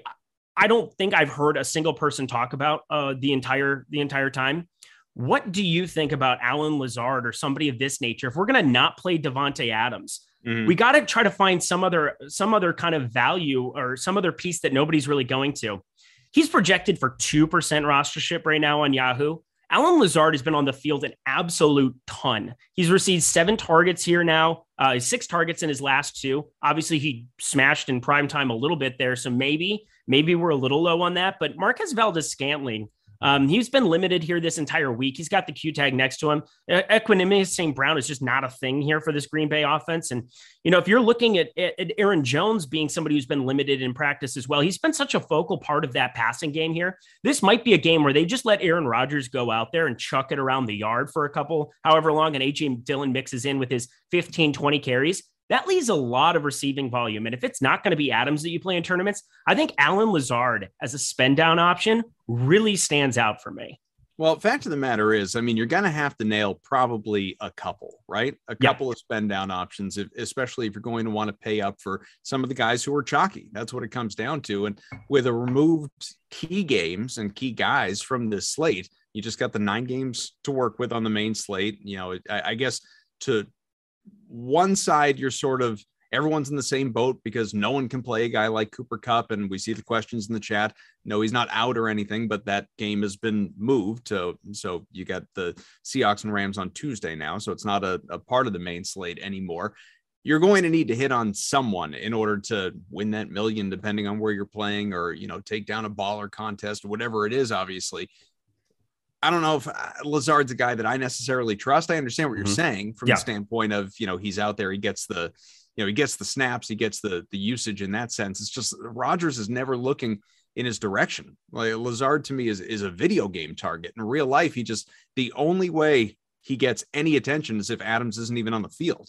I don't think I've heard a single person talk about uh, the entire the entire time. What do you think about Allen Lazard or somebody of this nature? If we're going to not play Davante Adams, mm-hmm. we got to try to find some other some other kind of value or some other piece that nobody's really going to. He's projected for two percent rostership right now on Yahoo. Allen Lazard has been on the field an absolute ton. He's received seven targets here now, uh, six targets in his last two. Obviously, he smashed in prime time a little bit there. So maybe, maybe we're a little low on that. But Marquez Valdes-Scantling um, he's been limited here this entire week. He's got the Q tag next to him. Equanimeous St. Brown is just not a thing here for this Green Bay offense. And, you know, if you're looking at, at, Aaron Jones being somebody who's been limited in practice as well, he's been such a focal part of that passing game here. This might be a game where they just let Aaron Rodgers go out there and chuck it around the yard for a couple, however long, and AJ Dillon mixes in with his 15, 20 carries that leaves a lot of receiving volume. And if it's not going to be Adams that you play in tournaments, I think Allen Lazard as a spend down option really stands out for me. Well, fact of the matter is, I mean, you're going to have to nail probably a couple, right? A couple of spend down options, if, especially if you're going to want to pay up for some of the guys who are chalky. That's what it comes down to. And with a removed key games and key guys from this slate, you just got the nine games to work with on the main slate. You know, I, I guess to one side you're sort of everyone's in the same boat because no one can play a guy like Cooper Kupp. And we see the questions in the chat. No, he's not out or anything, but that game has been moved. To, so you got the Seahawks and Rams on Tuesday now. So it's not a, a part of the main slate anymore. You're going to need to hit on someone in order to win that million, depending on where you're playing, or you know, take down a baller contest, whatever it is. Obviously, I don't know if uh, Lazard's a guy that I necessarily trust. I understand what you're mm-hmm. saying from yeah. the standpoint of you know he's out there, he gets the you know, he gets the snaps, he gets the the usage in that sense. It's just Rodgers is never looking in his direction. Like Lazard to me is is a video game target. In real life, he just the only way he gets any attention is if Adams isn't even on the field.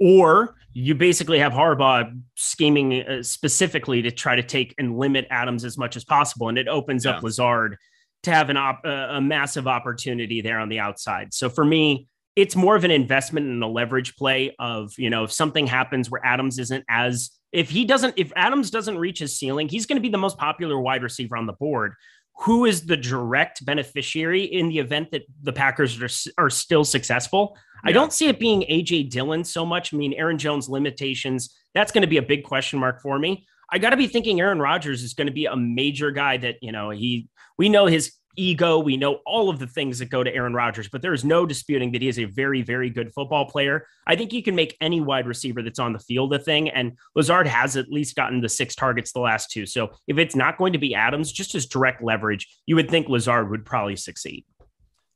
Or you basically have Harbaugh scheming uh, specifically to try to take and limit Adams as much as possible, and it opens yeah. up Lazard to have an op- a massive opportunity there on the outside. So for me, it's more of an investment and a leverage play of, you know, if something happens where Adams isn't as if he doesn't if Adams doesn't reach his ceiling, he's going to be the most popular wide receiver on the board. Who is the direct beneficiary in the event that the Packers are, are still successful? Yeah. I don't see it being AJ Dillon so much. I mean, Aaron Jones limitations, that's going to be a big question mark for me. I got to be thinking Aaron Rodgers is going to be a major guy that, you know, he we know his ego. We know all of the things that go to Aaron Rodgers, but there is no disputing that he is a very, very good football player. I think he can make any wide receiver that's on the field a thing. And Lazard has at least gotten the six targets the last two. So if it's not going to be Adams, just as direct leverage, you would think Lazard would probably succeed.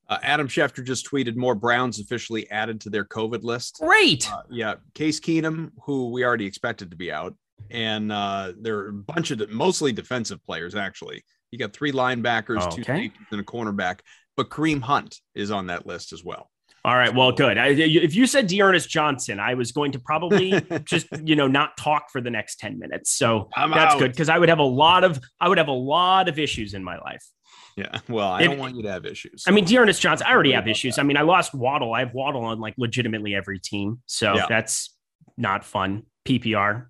Uh, Adam Schefter just tweeted more Browns officially added to their COVID list. Great. Uh, yeah. Case Keenum, who we already expected to be out. And uh, there are a bunch of mostly defensive players, actually. You got three linebackers, okay. two safeties, and a cornerback. But Kareem Hunt is on that list as well. All right. Well, good. I, if you said D'Ernest Johnson, I was going to probably just you know not talk for the next ten minutes. So I'm that's out. good because I would have a lot of I would have a lot of issues in my life. Yeah. Well, I if, don't want you to have issues. I mean, D'Ernest Johnson, I already have issues. That. I mean, I lost Waddle. I have Waddle on like legitimately every team. So yeah. that's not fun. PPR.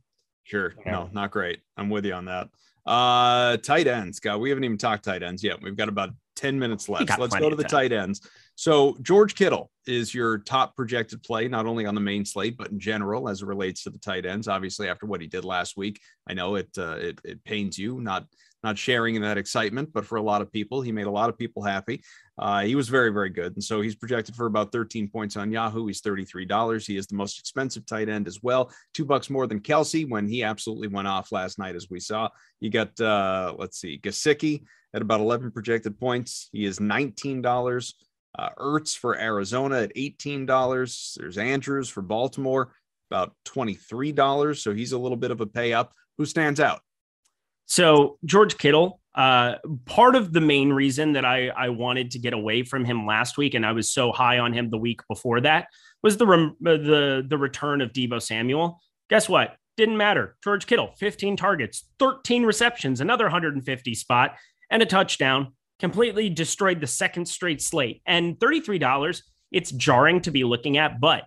Sure. Yeah. No, not great. I'm with you on that. Uh, tight ends, God, we haven't even talked tight ends yet. We've got about 10 minutes left. Let's go to the tight ends. So, George Kittle is your top projected play, not only on the main slate, but in general as it relates to the tight ends. Obviously, after what he did last week, I know it uh, it, it pains you not not sharing in that excitement, but for a lot of people, he made a lot of people happy. Uh, he was very, very good. And so he's projected for about 13 points on Yahoo. He's $33. He is the most expensive tight end as well. Two bucks more than Kelce when he absolutely went off last night, as we saw. You got, uh, let's see, Gesicki at about 11 projected points. He is $19. Uh, Ertz for Arizona at $18. There's Andrews for Baltimore, about $23. So he's a little bit of a pay up. Who stands out? So George Kittle, uh, part of the main reason that I, I wanted to get away from him last week, and I was so high on him the week before that, was the uh, the the return of Deebo Samuel. Guess what? Didn't matter. George Kittle, 15 targets, 13 receptions, another 150 spot, and a touchdown. Completely destroyed the second straight slate. And $33, it's jarring to be looking at, but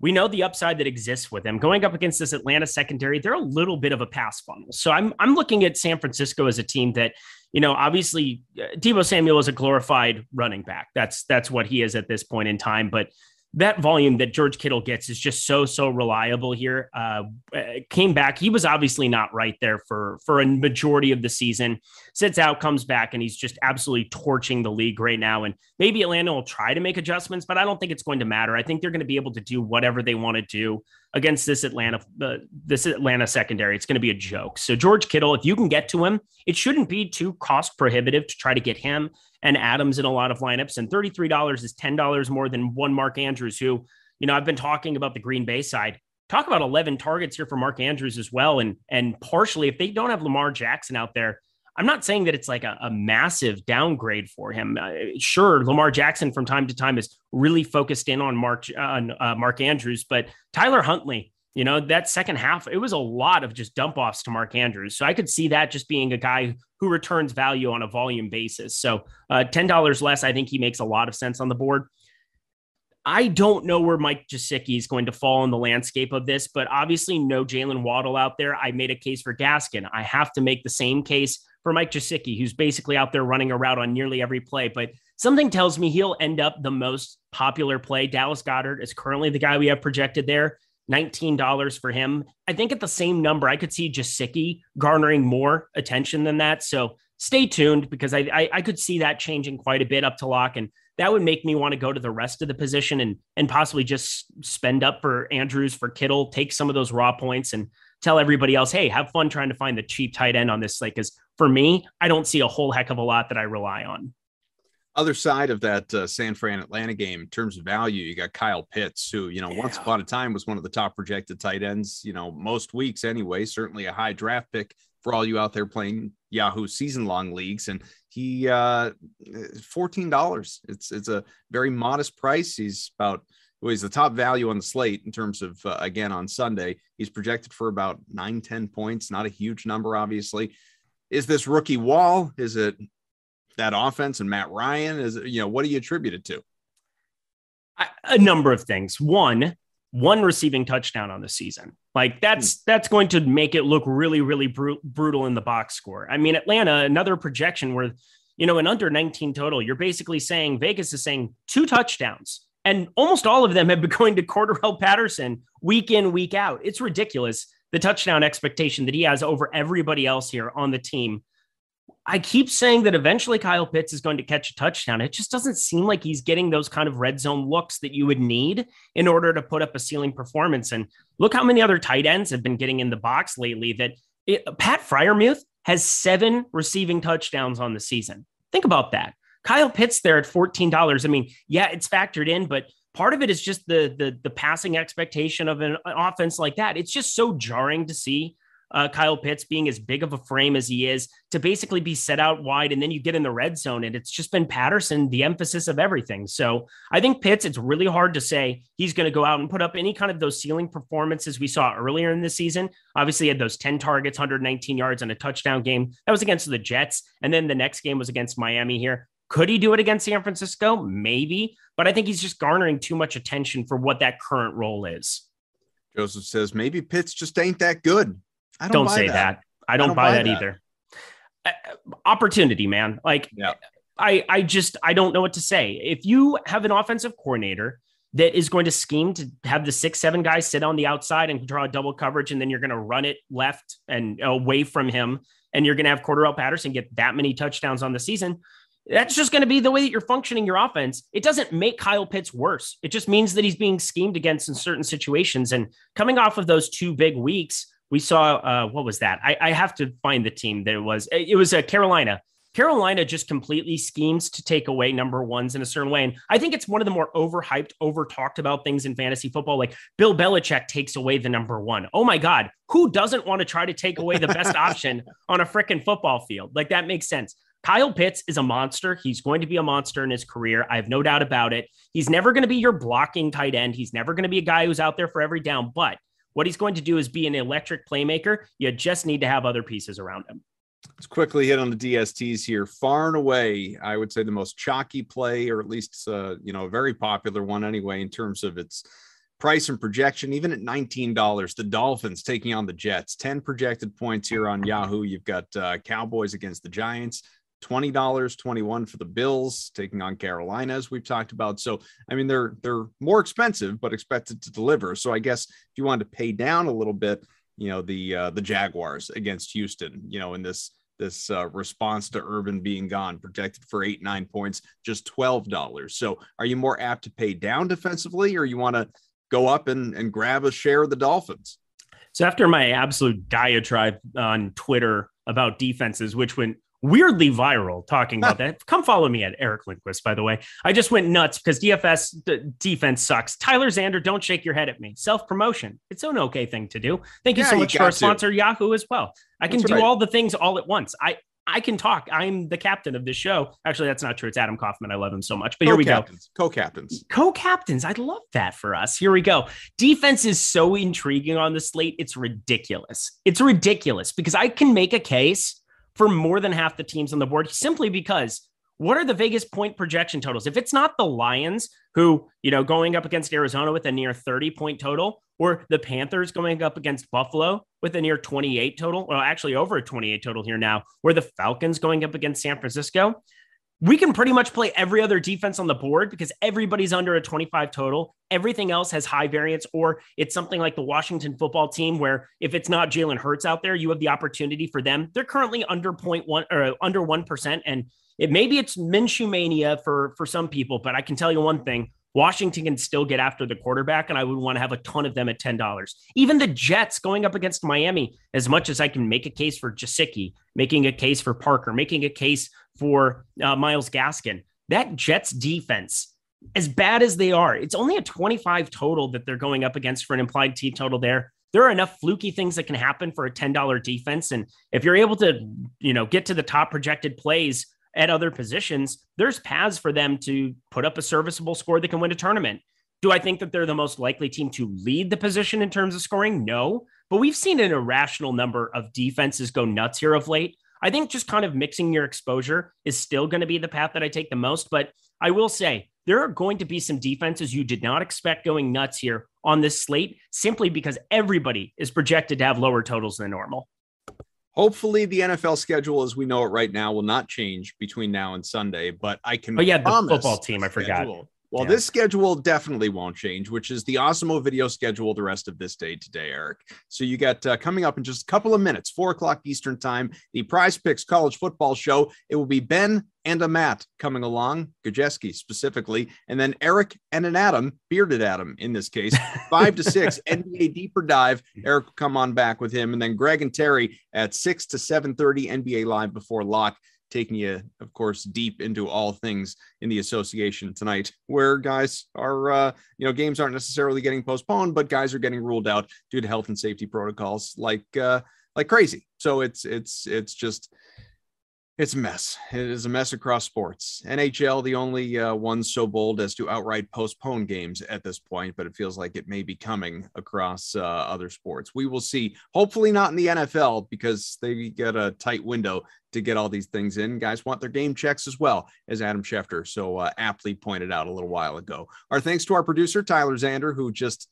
we know the upside that exists with them going up against this Atlanta secondary. They're a little bit of a pass funnel. So I'm I'm looking at San Francisco as a team that, you know, obviously uh, Deebo Samuel is a glorified running back. That's that's what he is at this point in time. But that volume that George Kittle gets is just so so reliable here. Uh, uh, came back. He was obviously not right there for for a majority of the season. Sits out, comes back, and he's just absolutely torching the league right now. And maybe Atlanta will try to make adjustments, but I don't think it's going to matter. I think they're going to be able to do whatever they want to do against this Atlanta uh, this Atlanta secondary. It's going to be a joke. So George Kittle, if you can get to him, it shouldn't be too cost prohibitive to try to get him and Adams in a lot of lineups. And $33 is $10 more than one Mark Andrews, who, you know, I've been talking about the Green Bay side. Talk about 11 targets here for Mark Andrews as well. And, and partially, if they don't have Lamar Jackson out there, I'm not saying that it's like a, a massive downgrade for him. Uh, sure, Lamar Jackson from time to time is really focused in on Mark on uh, Mark Andrews, but Tyler Huntley, you know, that second half, it was a lot of just dump offs to Mark Andrews. So I could see that just being a guy who returns value on a volume basis. So uh, $10 less, I think he makes a lot of sense on the board. I don't know where Mike Gesicki is going to fall in the landscape of this, but obviously no Jaylen Waddle out there. I made a case for Gaskin. I have to make the same case for Mike Gesicki, who's basically out there running a route on nearly every play. But something tells me he'll end up the most popular play. Dallas Goedert is currently the guy we have projected there. $19 for him. I think at the same number, I could see Gesicki garnering more attention than that. So stay tuned because I, I, I could see that changing quite a bit up to lock. And that would make me want to go to the rest of the position and and possibly just spend up for Andrews for Kittle, take some of those raw points and tell everybody else, hey, have fun trying to find the cheap tight end on this slate. Because for me, I don't see a whole heck of a lot that I rely on. Other side of that uh, San Fran Atlanta game in terms of value, you got Kyle Pitts, who you know yeah. once upon a time was one of the top projected tight ends. You know most weeks anyway. Certainly a high draft pick for all you out there playing Yahoo season long leagues. And he uh $14. It's it's a very modest price. He's about well, he's the top value on the slate in terms of uh, again on Sunday. He's projected for about nine, 10 points, not a huge number, obviously. Is this rookie wall? Is it that offense and Matt Ryan? Is it, you know, what do you attribute it to? A number of things. One, one receiving touchdown on the season. Like that's hmm. that's going to make it look really really br- brutal in the box score. I mean, Atlanta, another projection where you know an under 19 total. You're basically saying Vegas is saying two touchdowns, and almost all of them have been going to Cordarrelle Patterson week in week out. It's ridiculous the touchdown expectation that he has over everybody else here on the team. I keep saying that eventually Kyle Pitts is going to catch a touchdown. It just doesn't seem like he's getting those kind of red zone looks that you would need in order to put up a ceiling performance. And look how many other tight ends have been getting in the box lately that it, Pat Freiermuth has seven receiving touchdowns on the season. Think about that. Kyle Pitts there at $14. I mean, yeah, it's factored in, but part of it is just the the the passing expectation of an offense like that. It's just so jarring to see uh, Kyle Pitts being as big of a frame as he is to basically be set out wide. And then you get in the red zone, and it's just been Patterson, the emphasis of everything. So I think Pitts, it's really hard to say he's going to go out and put up any kind of those ceiling performances we saw earlier in the season. Obviously, had those 10 targets, 119 yards, and a touchdown game. That was against the Jets. And then the next game was against Miami here. Could he do it against San Francisco? Maybe. But I think he's just garnering too much attention for what that current role is. Joseph says maybe Pitts just ain't that good. I don't, don't say that. that. I don't, I don't buy, buy, that, that. either. Uh, opportunity, man. Like, yeah. I, I just, I don't know what to say. If you have an offensive coordinator that is going to scheme to have the six, seven guys sit on the outside and draw a double coverage, and then you're going to run it left and away from him, and you're going to have Cordarrelle Patterson get that many touchdowns on the season, that's just going to be the way that you're functioning your offense. It doesn't make Kyle Pitts worse. It just means that he's being schemed against in certain situations. And coming off of those two big weeks, we saw uh, what was that? I, I, have to find the team that it was. It was uh, Carolina. Carolina just completely schemes to take away number ones in a certain way. And I think it's one of the more overhyped, over talked about things in fantasy football. Like Bill Belichick takes away the number one. Oh my God, who doesn't want to try to take away the best option on a freaking football field? Like that makes sense. Kyle Pitts is a monster. He's going to be a monster in his career. I have no doubt about it. He's never going to be your blocking tight end. He's never going to be a guy who's out there for every down, but what he's going to do is be an electric playmaker. You just need to have other pieces around him. Let's quickly hit on the DSTs here. Far and away, I would say the most chalky play, or at least uh, you know a very popular one anyway, in terms of its price and projection. Even at nineteen dollars, the Dolphins taking on the Jets. Ten projected points here on Yahoo. You've got uh, Cowboys against the Giants. $20, 21 for the Bills taking on Carolina, as we've talked about. So, I mean, they're they're more expensive, but expected to deliver. So I guess if you wanted to pay down a little bit, you know, the uh, the Jaguars against Houston, you know, in this this uh, response to Urban being gone, projected for eight, nine points, just $12. So are you more apt to pay down defensively or you want to go up and, and grab a share of the Dolphins? So after my absolute diatribe on Twitter about defenses, which went weirdly viral talking about that. Come follow me at Eric Lindquist, by the way. I just went nuts because DFS d- defense sucks. Tyler Xander, don't shake your head at me. Self promotion. It's an okay thing to do. Thank you yeah, so much you for our sponsor, Yahoo, as well. I can that's do right. all the things all at once. I, I can talk. I'm the captain of this show. Actually, that's not true. It's Adam Kaufman. I love him so much. But here we go. Co-captains. Co-captains. I love that for us. Here we go. Defense is so intriguing on the slate. It's ridiculous. It's ridiculous because I can make a case for more than half the teams on the board simply because what are the Vegas point projection totals? If it's not the Lions, who, you know, going up against Arizona with a near 30 point total, or the Panthers going up against Buffalo with a near 28 total, well, actually over a 28 total here now, or the Falcons going up against San Francisco, we can pretty much play every other defense on the board because everybody's under a 25 total. Everything else has high variance, or it's something like the Washington football team, where if it's not Jalen Hurts out there, you have the opportunity for them. They're currently under 0.1 or under 1%. And it maybe it's Minshew mania for, for some people, but I can tell you one thing Washington can still get after the quarterback, and I would want to have a ton of them at $10. Even the Jets going up against Miami, as much as I can make a case for Gesicki, making a case for Parker, making a case for uh, Myles Gaskin, that Jets defense, as bad as they are, it's only a 25 total that they're going up against for an implied T total there. There are enough fluky things that can happen for a $10 defense. And if you're able to, you know, get to the top projected plays at other positions, there's paths for them to put up a serviceable score that can win a tournament. Do I think that they're the most likely team to lead the position in terms of scoring? No, but we've seen an irrational number of defenses go nuts here of late. I think just kind of mixing your exposure is still going to be the path that I take the most. But I will say there are going to be some defenses you did not expect going nuts here on this slate simply because everybody is projected to have lower totals than normal. Hopefully, the NFL schedule as we know it right now will not change between now and Sunday. But I can. Oh yeah, the football team. I forgot. Schedule, well, yeah. this schedule definitely won't change, which is the Awesemo video schedule the rest of this day today, Eric. So you got uh, coming up in just a couple of minutes, four o'clock Eastern time, the Prize Picks College Football Show. It will be Ben and a Matt coming along, Gajeski specifically, and then Eric and an Adam, bearded Adam in this case, five to six NBA deeper dive. Eric will come on back with him, and then Greg and Terry at six to seven thirty NBA live before lock taking you, of course, deep into all things in the association tonight, where guys are, uh, you know, games aren't necessarily getting postponed, but guys are getting ruled out due to health and safety protocols, like uh, like crazy. So it's it's it's just it's a mess. It is a mess across sports. NHL, the only uh, one so bold as to outright postpone games at this point, but it feels like it may be coming across uh, other sports. We will see. Hopefully, not in the NFL because they get a tight window to get all these things in. Guys want their game checks as well, as Adam Schefter so uh, aptly pointed out a little while ago. Our thanks to our producer, Tyler Zander, who just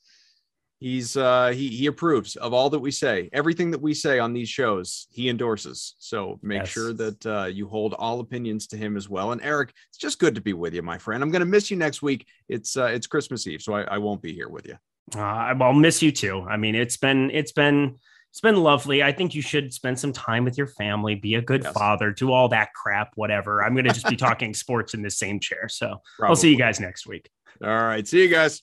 he's uh he he approves of all that we say everything that we say on these shows he endorses so make yes. sure that uh you hold all opinions to him as well and eric it's just good to be with you my friend i'm gonna miss you next week it's uh it's christmas eve so i, I won't be here with you uh, i'll miss you too i mean it's been it's been it's been lovely. I think you should spend some time with your family, be a good yes. father, do all that crap, whatever. I'm going to just be talking sports in the same chair. So Probably. I'll see you guys next week. All right. See you guys.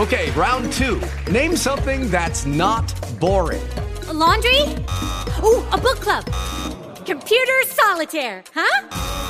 Okay, round two. Name something that's not boring. A laundry? Ooh, a book club. Computer solitaire, huh?